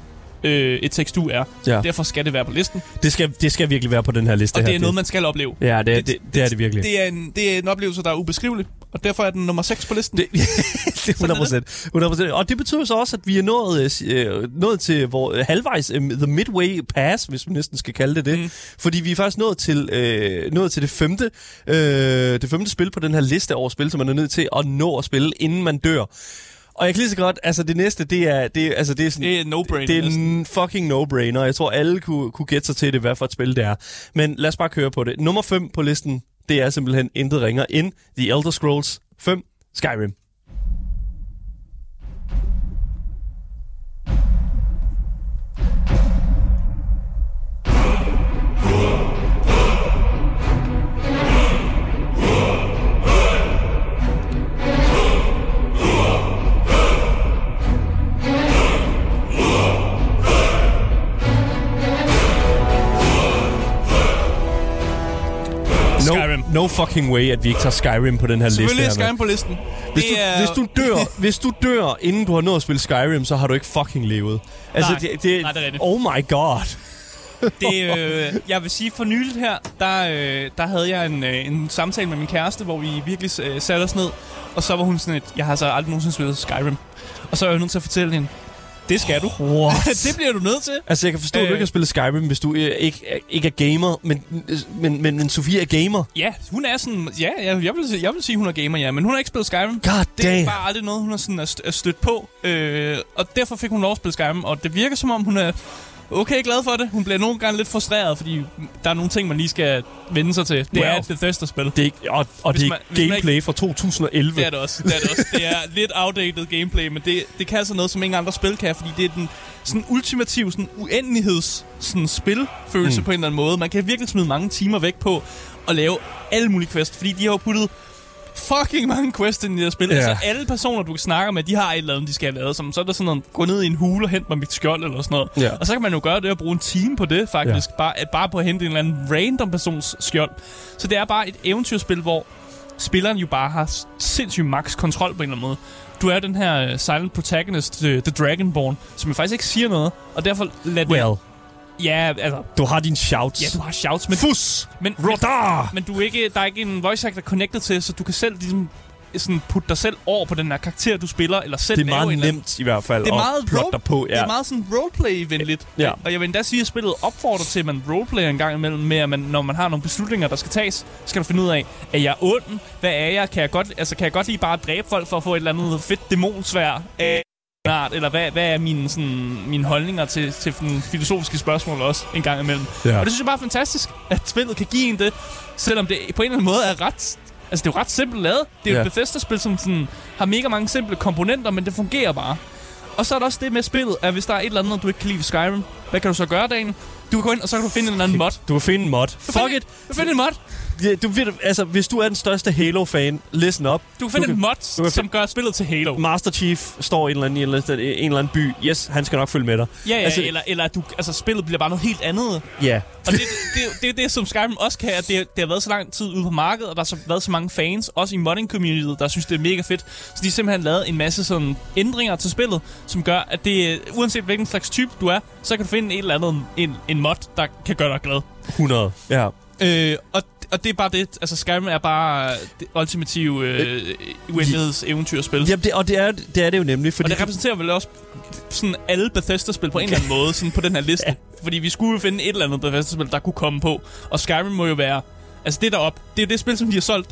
øh, et Takes Two er. Ja. Derfor skal det være på listen, Det, skal, det skal virkelig være på den her liste og her. det er noget, man skal opleve. Ja, det, det, det, det er det virkelig. Det er, en, det er en oplevelse, der er ubeskrivelig, og derfor er den nummer 6 på listen. Det, det er 100 procent. 100 Og det betyder så også, at vi er nået, øh, nået til hvor, øh, halvvejs, øh, the midway pass, hvis man næsten skal kalde det det. Mm. Fordi vi er faktisk nået til, øh, nået til det, femte, øh, det femte spil på den her liste over spil, som man er nødt til at nå at spille, inden man dør. Og jeg kan lige så godt, altså det næste, det er, det, altså det er sådan... Det er no-brainer Det er en fucking no-brainer. Jeg tror, alle kunne, kunne gætte sig til det, hvad for et spil det er. Men lad os bare køre på det. Nummer 5 på listen, det er simpelthen intet ringer end The Elder Scrolls 5 Skyrim. No fucking way, at vi ikke tager Skyrim på den her liste Selvfølgelig er. Skyrim på listen. Hvis du, er- hvis, du dør, hvis du dør, inden du har nået at spille Skyrim, så har du ikke fucking levet. Altså, Nej. det, det, Nej, det er rigtigt. Oh my god. Det, øh, jeg vil sige, for nyligt her, der, øh, der havde jeg en, øh, en samtale med min kæreste, hvor vi virkelig øh, satte os ned. Og så var hun sådan et, jeg har så aldrig nogensinde spillet Skyrim. Og så er jeg nødt til at fortælle hende, det skal du. What? det bliver du nødt til. Altså, jeg kan forstå, at du Øh. ikke har spillet Skyrim, hvis du øh, ikke, er- ikke er gamer, men, men, men, men Sofie er gamer. Ja, hun er sådan, ja, jeg, jeg, vil, jeg vil sige, hun er gamer, ja, men hun har ikke spillet Skyrim. God Det er damn. bare aldrig noget, hun har sådan er er stødt på. Øh, og derfor fik hun lov at spille Skyrim, og det virker som om, hun er okay glad for det. Hun bliver nogle gange lidt frustreret, fordi der er nogle ting, man lige skal vende sig til. Det Well. er et Bethesda-spil. Det er ikke, og, og Hvis det er man- ikke gameplay fra 2011. Det er det også. Det er, det også. Det er lidt outdated gameplay, men det, det kan altså noget, som ingen andre spil kan, fordi det er den sådan ultimative sådan uendeligheds sådan spilfølelse Mm. mm. på en eller anden måde. Man kan virkelig smide mange timer væk på at lave alle mulige quests, fordi de har jo puttet fucking mange quests i det her spil. Ja. Yeah. Altså alle personer, du snakker med, de har et eller andet, de skal have lavet. Som, så er der sådan noget, gå ned i en hule og hente mig mit skjold eller sådan noget. Ja. Og så kan man jo gøre det og bruge en time på det, faktisk. Ja. Bare, at bare på at hente en eller anden random persons skjold. Så det er bare et eventyrspil, hvor spilleren jo bare har sindssygt max kontrol på en eller anden måde. Du er den her uh, silent protagonist, uh, The Dragonborn, som jo faktisk ikke siger noget, og derfor lad det... Well, Ja, altså... du har dine shouts. Ja, du har shouts, men... Fus! Men, men, Rodar! men du er ikke, der er ikke en voice actor connected til, så du kan selv ligesom sådan putte dig selv over på den her karakter, du spiller, eller selv Det er meget anden- nemt i hvert fald Det er at meget role- dig på. Ja. Det er meget sådan roleplay-venligt. Ja. Og jeg vil endda sige, at spillet opfordrer til, at man roleplayer en gang imellem med, at man, når man har nogle beslutninger, der skal tages, skal du finde ud af, er jeg ond? Hvad er jeg? Kan jeg godt, altså, kan jeg godt lige bare dræbe folk for at få et eller andet fedt dæmonsvær? en art? Eller hvad, hvad er mine, sådan, mine holdninger til, til sådan filosofiske spørgsmål også en gang imellem? Ja. Og det synes jeg bare er fantastisk, at spillet kan give en det, selvom det på en eller anden måde er ret... Altså, det er jo ret simpelt lavet. Det er jo Ja. et Bethesda-spil, som sådan, har mega mange simple komponenter, men det fungerer bare. Og så er der også det med spillet, at hvis der er et eller andet, du ikke kan lide Skyrim, hvad kan du så gøre, Daniel? Du kan gå ind, og så kan du finde en eller anden mod. Du kan finde en mod. Fuck it! Du kan finde en mod. Ja, du ved, altså, hvis du er den største Halo-fan, listen up. Du kan finde Du en kan- mod, du kan som gør spillet til Halo. Master Chief står i en eller anden, i en eller anden, en eller anden by. Yes, han skal nok følge med dig. Ja, ja, Altså- eller, eller du, altså, spillet bliver bare noget helt andet. Ja. Og det, det, det, det er det, som Skyrim også kan, at det, det har været så lang tid ude på markedet, og der har så været så mange fans, også i modding communityet, der synes, det er mega fedt. Så de har simpelthen lavet en masse sådan ændringer til spillet, som gør, at det, uanset hvilken slags type du er, så kan du finde et eller andet, en, en mod, der kan gøre dig glad. 100. Ja. Øh, og, og det er bare det. Altså, Skyrim er bare det ultimative øh, uendeligheds eventyrspil. Jamen, det, og det er, det er det jo nemlig, Og fordi... det repræsenterer vel også sådan alle Bethesda-spil på en eller anden måde sådan på den her liste. Fordi vi skulle jo finde et eller andet Bethesda-spil, der kunne komme på. Og Skyrim må jo være... Altså det deroppe, det er det spil, som de har solgt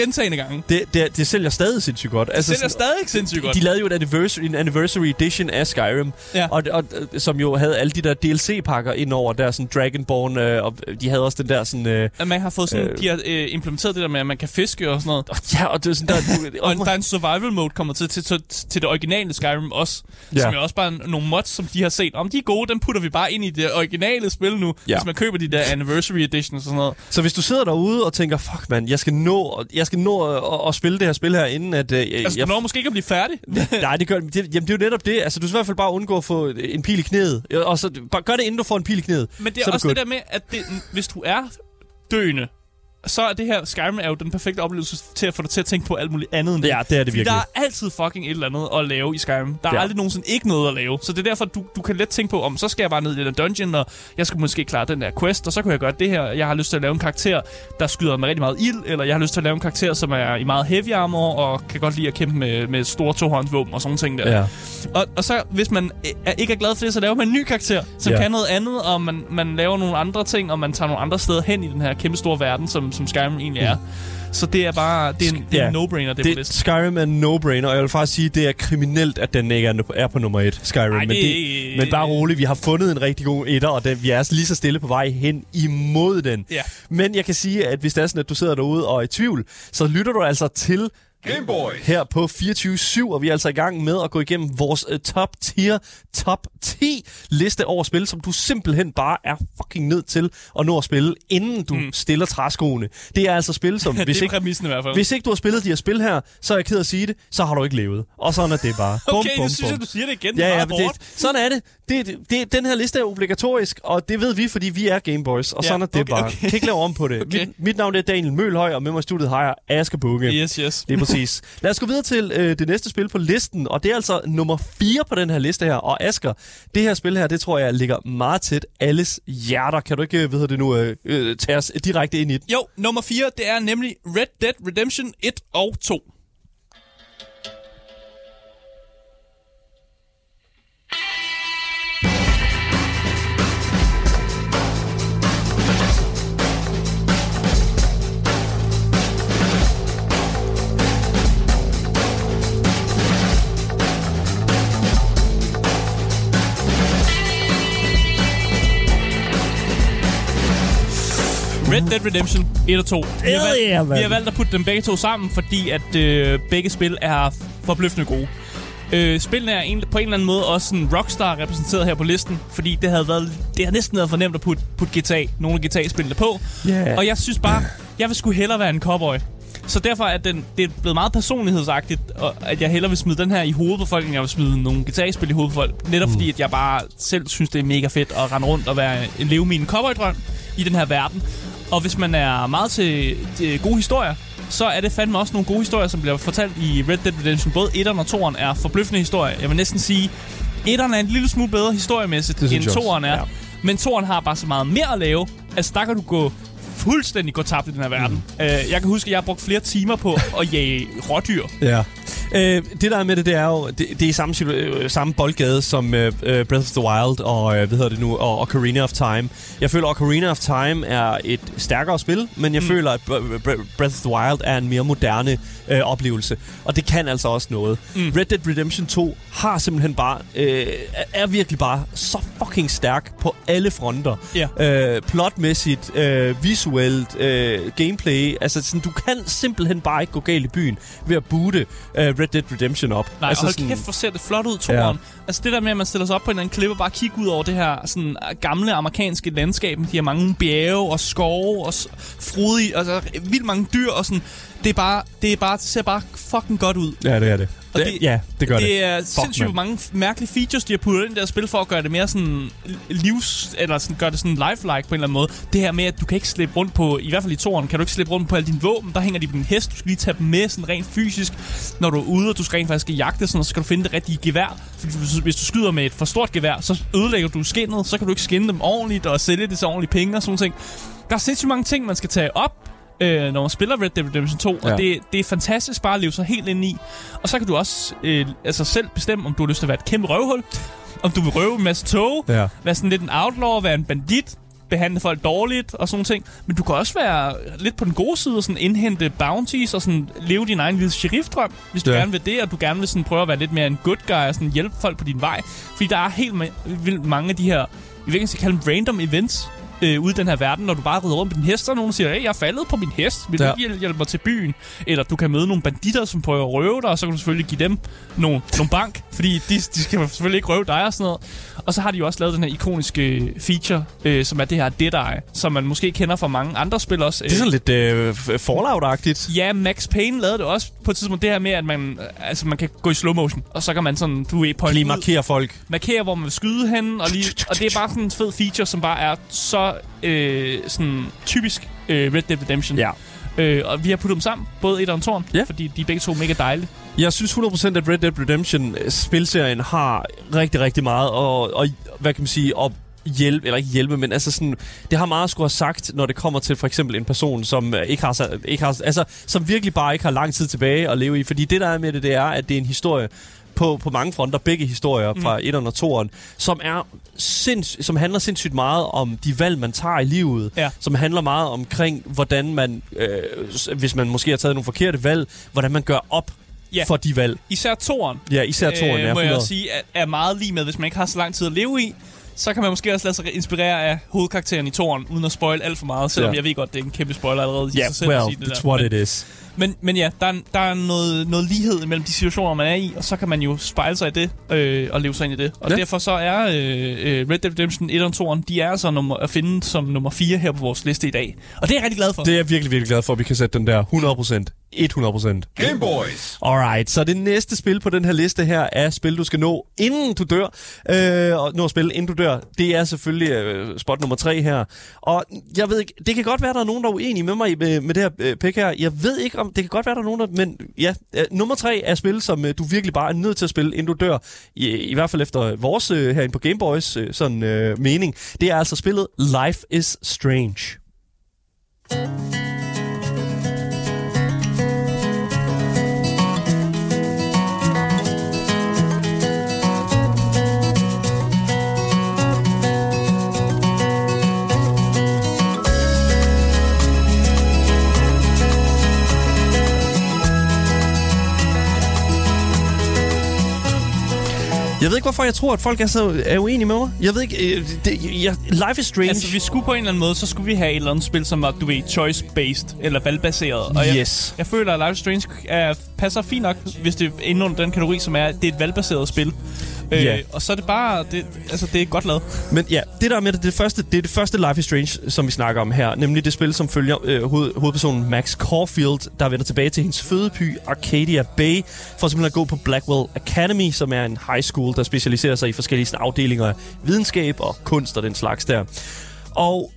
gentagende gange. det, det, det sælger stadig sindssygt godt. Altså, det er stadig sindssygt godt. De lavede jo et anniversary, en anniversary edition af Skyrim, Ja. og, og, og, som jo havde alle de der DLC-pakker ind over der, sådan Dragonborn, øh, og de havde også den der sådan... Øh, At man har fået sådan, Øh. øh, de har øh, implementeret det der med, at man kan fiske og sådan noget. ja, og det er sådan der... Og der er en survival mode kommer til, til, til, til det originale Skyrim også. Ja. Som er også bare nogle mods, som de har set. Om de er gode, dem putter vi bare ind i det originale spil nu. Ja. Hvis man køber de der anniversary editions og sådan noget. Så hvis du sidder derude og tænker, fuck man, jeg skal nå, jeg skal nå at, at, spille det her spil her, inden at... Øh, Altså, jeg, du når måske ikke at blive færdig. Nej, det gør, det, jamen, det er jo netop det. Altså, du skal i hvert fald bare undgå at få en pil i knæet. Og så, bare gør det, inden du får en pil i knæet. Men det er så også good. det der med, at det, hvis du er døende, så er det her Skyrim er jo den perfekte oplevelse til at få dig til at tænke på alt muligt andet end det. Ja, det er det Fordi virkelig. der er altid fucking et eller andet at lave i Skyrim. Der er Ja. aldrig nogensinde ikke noget at lave. Så det er derfor, du, du kan let tænke på, om så skal jeg bare ned i den dungeon, og jeg skal måske klare den der quest, og så kan jeg gøre det her. Jeg har lyst til at lave en karakter, der skyder med rigtig meget ild, eller jeg har lyst til at lave en karakter, som er i meget heavy armor, og kan godt lide at kæmpe med, med store tohåndsvåben og sådan ting der. Ja. Og, og så, hvis man er, ikke er glad for det, så laver man en ny karakter, som ja. kan noget andet, og man, man laver nogle andre ting, og man tager nogle andre steder hen i den her kæmpe store verden, som, som Skyrim egentlig er. Så det er bare, det er en, det er Ja. en no-brainer, det, Det, det Skyrim er en no-brainer, og jeg vil faktisk sige, det er kriminelt, at den ikke er, er på nummer et, Skyrim. Ej, men, det- det, men bare roligt, vi har fundet en rigtig god etter, og den, vi er lige så stille på vej hen imod den. Ja. Men jeg kan sige, at hvis det er sådan, at du sidder derude og er i tvivl, så lytter du altså til Game Boys. her på 24-7, og vi er altså i gang med at gå igennem vores uh, top tier, top 10 liste over spil, som du simpelthen bare er fucking nødt til at nå at spille, inden du mm. stiller træskoene. Det er altså spil, som hvis ikke, i hvert fald. hvis ikke du har spillet de her spil her, så er jeg ked af at sige det, så har du ikke levet. Og sådan er det bare. Bum, okay, bum, synes bum. jeg, du siger det igen. Ja, ja, men det, sådan er det. Det, det, det. Den her liste er obligatorisk, og det ved vi, fordi vi er Gameboys, og Ja, sådan er det okay, bare. okay. Kan ikke lave om på det. Okay. Mit, mit navn er Daniel Mølhøj, og med mig i studiet har jeg Asger Bukke. Yes, yes. Det er præcis. Lad os gå videre til øh, det næste spil på listen, og det er altså nummer 4 på den her liste her. Og Asker, det her spil her, det tror jeg ligger meget tæt alles hjerter. Kan du ikke, ved hvad hedder det nu, øh, øh, tage os direkte ind i det? Jo, nummer 4, det er nemlig Red Dead Redemption 1 og 2. Dead Redemption 1 og 2. Vi har, yeah, valgt, man. vi har valgt at putte dem begge to sammen, fordi at øh, begge spil er forbløffende gode. Øh, spillene er en, på en eller anden måde også sådan Rockstar repræsenteret her på listen, fordi det havde været det har næsten været for nemt at putte, putte GTA, nogle af GTA-spillene på. Ja. Og jeg synes bare, jeg vil sgu hellere være en cowboy. Så derfor er den, det er blevet meget personlighedsagtigt, og at jeg hellere vil smide den her i hovedet på folk, end jeg vil smide nogle GTA-spil i hovedet på folk. Netop mm. fordi, at jeg bare selv synes, det er mega fedt at rende rundt og være, leve min cowboy-drøm i den her verden. Og hvis man er meget til, til gode historier, så er det fandme også nogle gode historier, som bliver fortalt i Red Dead Redemption. Både 1'eren og 2'eren er forbløffende historier. Jeg vil næsten sige, 1'eren er en lille smule bedre historiemæssigt, end synes jeg også. 2'eren er. Ja. Men 2'eren har bare så meget mere at lave. Altså, der kan du gå fuldstændig gå tabt i den her verden. Mm. Uh, jeg kan huske, at jeg har brugt flere timer på at jage rådyr. Ja. Øh, det der er med det, det er jo, det, det er samme, øh, samme boldgade som øh, øh, Breath of the Wild og, øh, hvad hedder det nu, og Ocarina of Time. Jeg føler, Ocarina of Time er et stærkere spil, men jeg mm. føler, at Bre- Bre- Breath of the Wild er en mere moderne øh, oplevelse. Og det kan altså også noget. Mm. Red Dead Redemption 2 har simpelthen bare, øh, er- virkelig bare så fucking stærk på alle fronter. Ja. Øh, plotmæssigt, øh, visuelt, øh, gameplay. Altså, sådan, du kan simpelthen bare ikke gå galt i byen ved at boote øh, Red Dead Redemption op. Nej, altså, hold kæft, hvor ser det flot ud, toren. Ja. Altså det der med, at man stiller sig op på en eller anden klippe og bare kigger ud over det her sådan, øh, gamle amerikanske landskab. med De har mange bjerge og skove og frodige, altså vildt mange dyr og sådan. Det er bare, det er bare, det ser bare fucking godt ud. Ja, det er det. Og det, ja, det gør det. det er sindssygt, mand. hvor mange mærkelige features, de har puttet ind i det her spil, for at gøre det mere sådan livs... Eller sådan, gøre det sådan lifelike på en eller anden måde. Det her med, at du kan ikke slippe rundt på... I hvert fald i toren, kan du ikke slippe rundt på alle dine våben. Der hænger de på din hest. Du skal lige tage dem med sådan rent fysisk, når du er ude, og du skal rent faktisk jagte, sådan, så skal du finde det rigtige gevær. Fordi hvis, hvis du skyder med et for stort gevær, så ødelægger du skinnet. Så kan du ikke skinne dem ordentligt og sælge det til ordentlige penge og sådan noget. Der er sindssygt mange ting, man skal tage op, øh, når man spiller Red Dead Redemption 2, Ja. og det, det er fantastisk bare at leve sig helt ind i. Og så kan du også øh, altså selv bestemme, om du har lyst til at være et kæmpe røvhul, om du vil røve en masse tog, Ja. være sådan lidt en outlaw, være en bandit, behandle folk dårligt og sådan ting. Men du kan også være lidt på den gode side og sådan indhente bounties og sådan leve din egen lille sheriffdrøm, hvis du Ja. gerne vil det, og du gerne vil sådan prøve at være lidt mere en good guy og sådan hjælpe folk på din vej. Fordi der er helt vildt mange af de her, om jeg skal kalde dem random events, øh, ude i den her verden, når du bare rider rundt på din hest, og nogen siger, hey, jeg er faldet på min hest, vil du Ja. hjæl- hjælpe mig til byen? Eller du kan møde nogle banditter, som prøver at røve dig, og så kan du selvfølgelig give dem nogle, nogle bank, fordi de, de skal selvfølgelig ikke røve dig og sådan noget. Og så har de jo også lavet den her ikoniske feature, øh, som er det her Deadeye, som man måske kender fra mange andre spil også. Det er sådan lidt øh, Fallout-agtigt. Ja, Max Payne lavede det også på et tidspunkt, det her med, at man, øh, altså, man kan gå i slow motion, og så kan man sådan, du er på Lige markere folk. markere, hvor man vil skyde henne, og, lige, og det er bare sådan en fed feature, som bare er så øh, sådan typisk øh, Red Dead Redemption. Ja. Øh, og vi har puttet dem sammen, både et og en tårn, Ja. fordi de er begge to mega dejlige. Jeg synes 100% at Red Dead Redemption øh, spilserien har rigtig, rigtig meget og, og hvad kan man sige, at hjælpe, eller ikke hjælpe, men altså sådan, det har meget at skulle have sagt, når det kommer til for eksempel en person, som øh, ikke har, så- ikke har altså, som virkelig bare ikke har lang tid tilbage at leve i. Fordi det der er med det, det er, at det er en historie, på, på mange fronter, begge historier Mm. fra 1'eren og 2'eren, som, er sinds, som handler sindssygt meget om de valg, man tager i livet, Ja. som handler meget omkring, hvordan man, øh, hvis man måske har taget nogle forkerte valg, hvordan man gør op Ja. for de valg. Især toren, Ja, især 2'eren, ja, øh, må jeg 100. også sige, er, er meget lige med, hvis man ikke har så lang tid at leve i, så kan man måske også lade sig inspirere af hovedkarakteren i toren, uden at spoil alt for meget, selvom Ja. jeg ved godt, det er en kæmpe spoiler allerede i Ja, sig selv well, sige det that's der. what men, it is. Men, men ja, der er, der er noget, noget lighed mellem de situationer, man er i, og så kan man jo spejle sig i det øh, og leve sig ind i det. Og ja. derfor så er øh, øh, Red Dead Redemption 1 og 2, de er altså nummer, at finde som nummer 4 her på vores liste i dag. Og det er jeg rigtig glad for. Det er jeg virkelig, virkelig glad for, at vi kan sætte den der 100%. 100%. Game Boys. Alright, så det næste spil på den her liste her er spil, du skal nå, inden du dør. Øh, og nå at spille, inden du dør, det er selvfølgelig øh, spot nummer tre her. Og jeg ved ikke, det kan godt være, der er nogen, der er uenige med mig med, med det her øh, pick her. Jeg ved ikke, om det kan godt være, der er nogen, der... Men ja, øh, nummer tre er spil, som øh, du virkelig bare er nødt til at spille, inden du dør. I, i hvert fald efter vores øh, herinde på Game Boys øh, sådan øh, mening. Det er altså spillet Life is Strange. Jeg ved ikke, hvorfor jeg tror, at folk er så er uenige med mig. Jeg ved ikke... Øh, det, jeg, Life is Strange... Altså, vi skulle på en eller anden måde, så skulle vi have et eller andet spil, som var, du ved, choice-based, eller valgbaseret. Og jeg, Yes. jeg føler, at Life is Strange er, passer fint nok, hvis det er inde under den kategori, som er, det er et valgbaseret spil. Øh, Ja. Og så er det bare, det, altså, det er godt lavet. Men ja, det der med det, det, første, det er det første Life is Strange, som vi snakker om her. Nemlig det spil, som følger øh, hoved, hovedpersonen Max Caulfield, der vender tilbage til hendes fødeby, Arcadia Bay, for simpelthen at gå på Blackwell Academy, som er en high school, der specialiserer sig i forskellige sådan, afdelinger af videnskab og kunst og den slags der. Og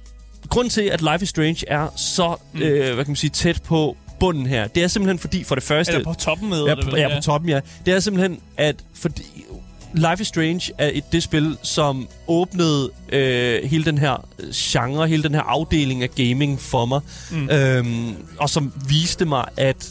grund til, at Life is Strange er så, Mm. øh, hvad kan man sige, tæt på bunden her, det er simpelthen fordi, for det første... Eller på toppen med Ja, det, vel? ja, på toppen, ja. Det er simpelthen, at fordi Life is Strange er et det spil, som åbnede øh, hele den her genre, hele den her afdeling af gaming for mig. Mm. Øhm, og som viste mig, at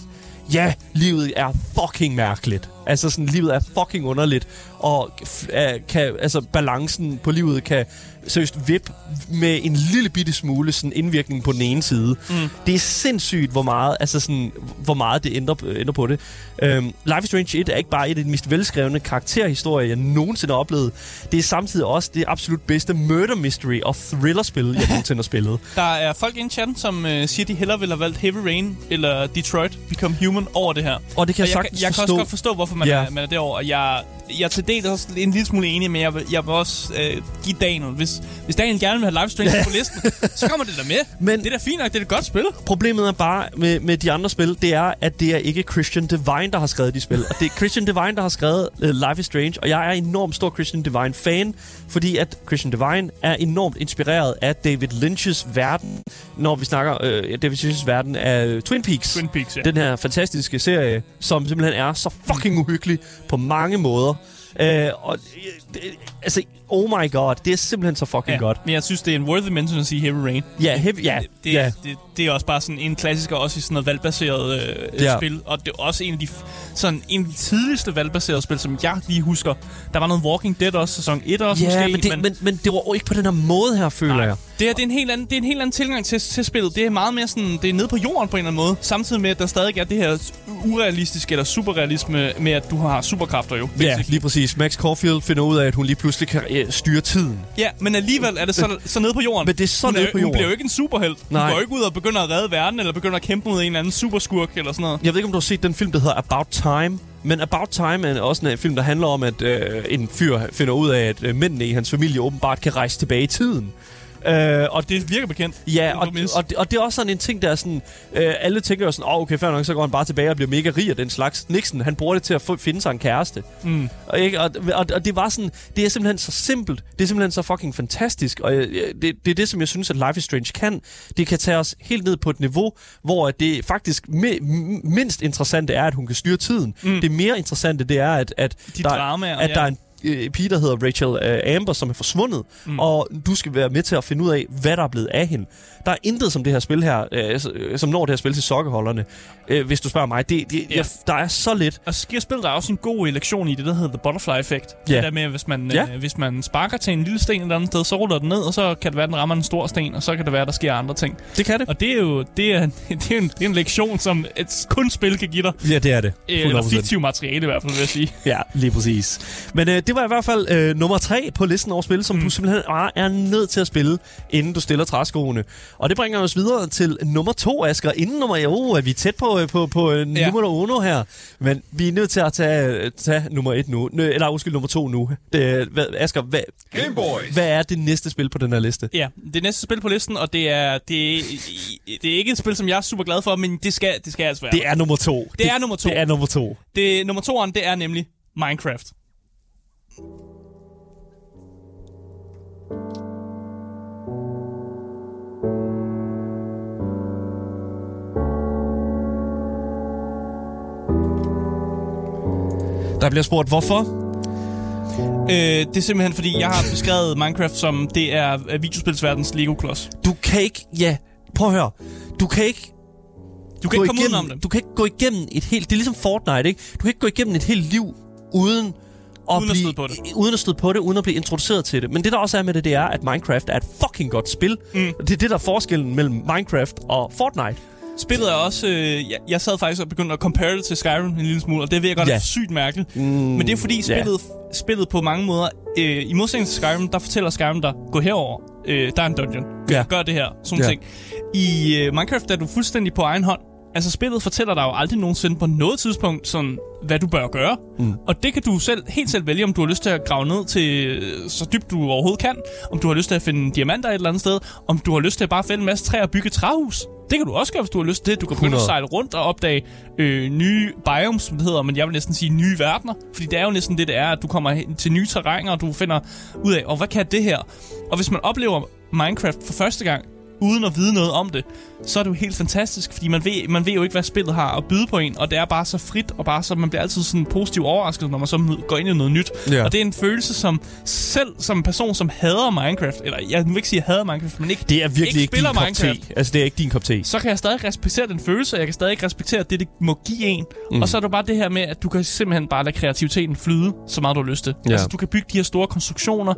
ja, livet er fucking mærkeligt. Altså sådan, livet er fucking underligt. Og er, kan, altså, balancen på livet kan seriøst vip med en lille bitte smule sådan indvirkning på den ene side. Mm. Det er sindssygt, hvor meget, altså sådan, hvor meget det ændrer, ændrer på det. Øhm, Life is Strange 1 er ikke bare et af de mest velskrevne karakterhistorier, jeg nogensinde har oplevet. Det er samtidig også det absolut bedste murder mystery og thriller-spil, jeg nogensinde har spillet. Der er folk i chatten, som øh, siger, de hellere ville have valgt Heavy Rain eller Detroit Become Human over det her. Og det kan Og jeg jeg, sagtens jeg kan forstå. også godt forstå, hvorfor man, Ja. er, man er derovre. Og jeg, jeg er til dels også en lille smule enig, men jeg vil, jeg vil også øh, give Daniel. Hvis, hvis Daniel gerne vil have is Strange på listen, så kommer det der med. Men- det er da fint nok, det er et godt spil. Problemet er bare med, med de andre spil, det er, at det er ikke Christian Divine, der har skrevet de spil. Og det er Christian Divine, der har skrevet uh, Life is Strange. Og jeg er enormt stor Christian Divine-fan, fordi at Christian Divine er enormt inspireret af David Lynch's verden, når vi snakker uh, David Lynch's verden af Twin Peaks. Twin Peaks, ja. Den her fantastiske serie, som simpelthen er så fucking uhyggelig på mange måder. Uh, og det, altså, oh my god, det er simpelthen så fucking ja. godt. Men jeg synes, det er en worthy mention at sige Heavy Rain. Ja, heavy, ja, Det, ja. det, det er også bare sådan en klassiker, også i sådan noget valgbaseret øh, Ja. spil. Og det er også en af de, sådan en af de tidligste valgbaserede spil, som jeg lige husker. Der var noget Walking Dead også, sæson 1 også Ja, måske. men det, men, men det var jo ikke på den her måde her, føler Nej. jeg. Det, her, det, er en helt anden, det er en helt anden tilgang til, til spillet. Det er meget mere sådan, det er nede på jorden på en eller anden måde. Samtidig med, at der stadig er det her urealistiske eller superrealisme med, at du har superkræfter jo. Ja, basically. lige præcis. Max Caulfield finder ud af, at hun lige pludselig kan øh, styre tiden. ja, men alligevel er det så, så nede på jorden. Men det er så hun nede jo- på Hun jorden. bliver jo ikke en superhelt. Hun Nej. går jo ikke ud og begynder at redde verden, eller begynder at kæmpe mod en eller anden superskurk eller sådan noget. Jeg ved ikke, om du har set den film, der hedder About Time. Men About Time er også en film, der handler om, at øh, en fyr finder ud af, at øh, mændene i hans familie åbenbart kan rejse tilbage i tiden. Øh, og Det virker bekendt. Ja, og, og, det- og det er også sådan en ting, der er sådan... Øh, alle tænker jo sådan, åh, oh, okay, fair nok, så går han bare tilbage og bliver mega rig af den slags. Nixon, han bruger det til at få, finde sig en kæreste. Mm. Og, ikke? Og, og, og det var sådan, det er simpelthen så simpelt. Det er simpelthen så fucking fantastisk. Og øh, det, det er det, som jeg synes, at Life is Strange kan. Det kan tage os helt ned på et niveau, hvor det faktisk mi- m- mindst interessante er, at hun kan styre tiden. Mm. Det mere interessante, det er, at, at, De der, dramaer, at ja. der er en øh, pige, der hedder Rachel øh, Amber, som er forsvundet, mm. og du skal være med til at finde ud af, hvad der er blevet af hende. Der er intet som det her spil her, øh, øh, som når det her spil til sokkeholderne, øh, hvis du spørger mig. Det, det, Ja. jeg, der er så lidt. Og så giver spillet der også en god lektion i det, der hedder The Butterfly Effect. Ja. Det der med, hvis man, Ja. øh, hvis man sparker til en lille sten et eller andet sted, så ruller den ned, og så kan det være, den rammer en stor sten, og så kan det være, der sker andre ting. Det kan det. Og det er jo det er, det er, en, det er en lektion, som et kun spil kan give dig. Ja, det er det. Øh, Eller 100%. fiktiv materiale i hvert fald, vil jeg sige. Ja, lige præcis. Men øh, det det var i hvert fald øh, nummer tre på listen over spil, som mm. du simpelthen bare er nødt til at spille, inden du stiller træskoene. Og det bringer os videre til nummer to, Asger. Inden nummer... Oh, er vi tæt på, øh, på, på øh, Ja. nummer uno her. Men vi er nødt til at tage, tage nummer et nu. Nø, eller undskyld, nummer to nu. Det, hvad, Asger, hvad, Game Boys. hvad er det næste spil på den her liste? Ja, det næste spil på listen, og det er, det, det er ikke et spil, som jeg er super glad for, men det skal, det skal altså være. Det er nummer to. Det er nummer to. Det er nummer to. det, nummer toeren, det er nemlig Minecraft. Der bliver spurgt, hvorfor? Øh, det er simpelthen, fordi jeg har beskrevet Minecraft som, det er øh, videospilsverdens Lego-klods. Du kan ikke... Ja, prøv at høre. Du kan ikke Du kan ikke komme igennem, udenom det. Du kan ikke gå igennem et helt... Det er ligesom Fortnite, ikke? Du kan ikke gå igennem et helt liv uden at, Uden at blive, støde på det. Uden at støde på det, uden at blive introduceret til det. Men det, der også er med det, det er, at Minecraft er et fucking godt spil. Mm. Det er det, der er forskellen mellem Minecraft og Fortnite. Spillet er også... Øh, jeg, jeg sad faktisk og begyndte at compare det til Skyrim en lille smule, og det ved jeg godt Ja. er sygt mærkeligt. Mm, Men det er fordi ja. spillet, spillet på mange måder, øh, i modsætning til Skyrim, der fortæller Skyrim dig, gå herover. Øh, der er en dungeon. Ja. Gør det her. Sådan ja. ting. I øh, Minecraft er du fuldstændig på egen hånd. Altså spillet fortæller dig jo aldrig nogensinde på noget tidspunkt, sådan, hvad du bør gøre. Mm. Og det kan du selv helt selv vælge, om du har lyst til at grave ned til øh, så dybt du overhovedet kan. Om du har lyst til at finde diamanter et eller andet sted. Om du har lyst til at bare fælde en masse træer og bygge et træhus. Det kan du også gøre, hvis du har lyst til det. Du kan begynde 100. at sejle rundt og opdage øh, nye biomes, som det hedder, men jeg vil næsten sige nye verdener. Fordi det er jo næsten det, det er, at du kommer til nye terrænger, og du finder ud af, og hvad kan det her? Og hvis man oplever Minecraft for første gang, uden at vide noget om det, så er det jo helt fantastisk, fordi man ved, man ved jo ikke, hvad spillet har at byde på en, og det er bare så frit, og bare så, man bliver altid sådan positivt overrasket, når man så går ind i noget nyt. Ja. Og det er en følelse, som selv som en person, som hader Minecraft, eller jeg vil ikke sige, at jeg hader Minecraft, men ikke Det er virkelig ikke ikke, din spiller Minecraft. te. Altså, det er ikke din kop te. så kan jeg stadig respektere den følelse, og jeg kan stadig respektere det, det må give en. Mm. Og så er det bare det her med, at du kan simpelthen bare lade kreativiteten flyde, så meget du har lyst til. Ja. Altså, du kan bygge de her store konstruktioner,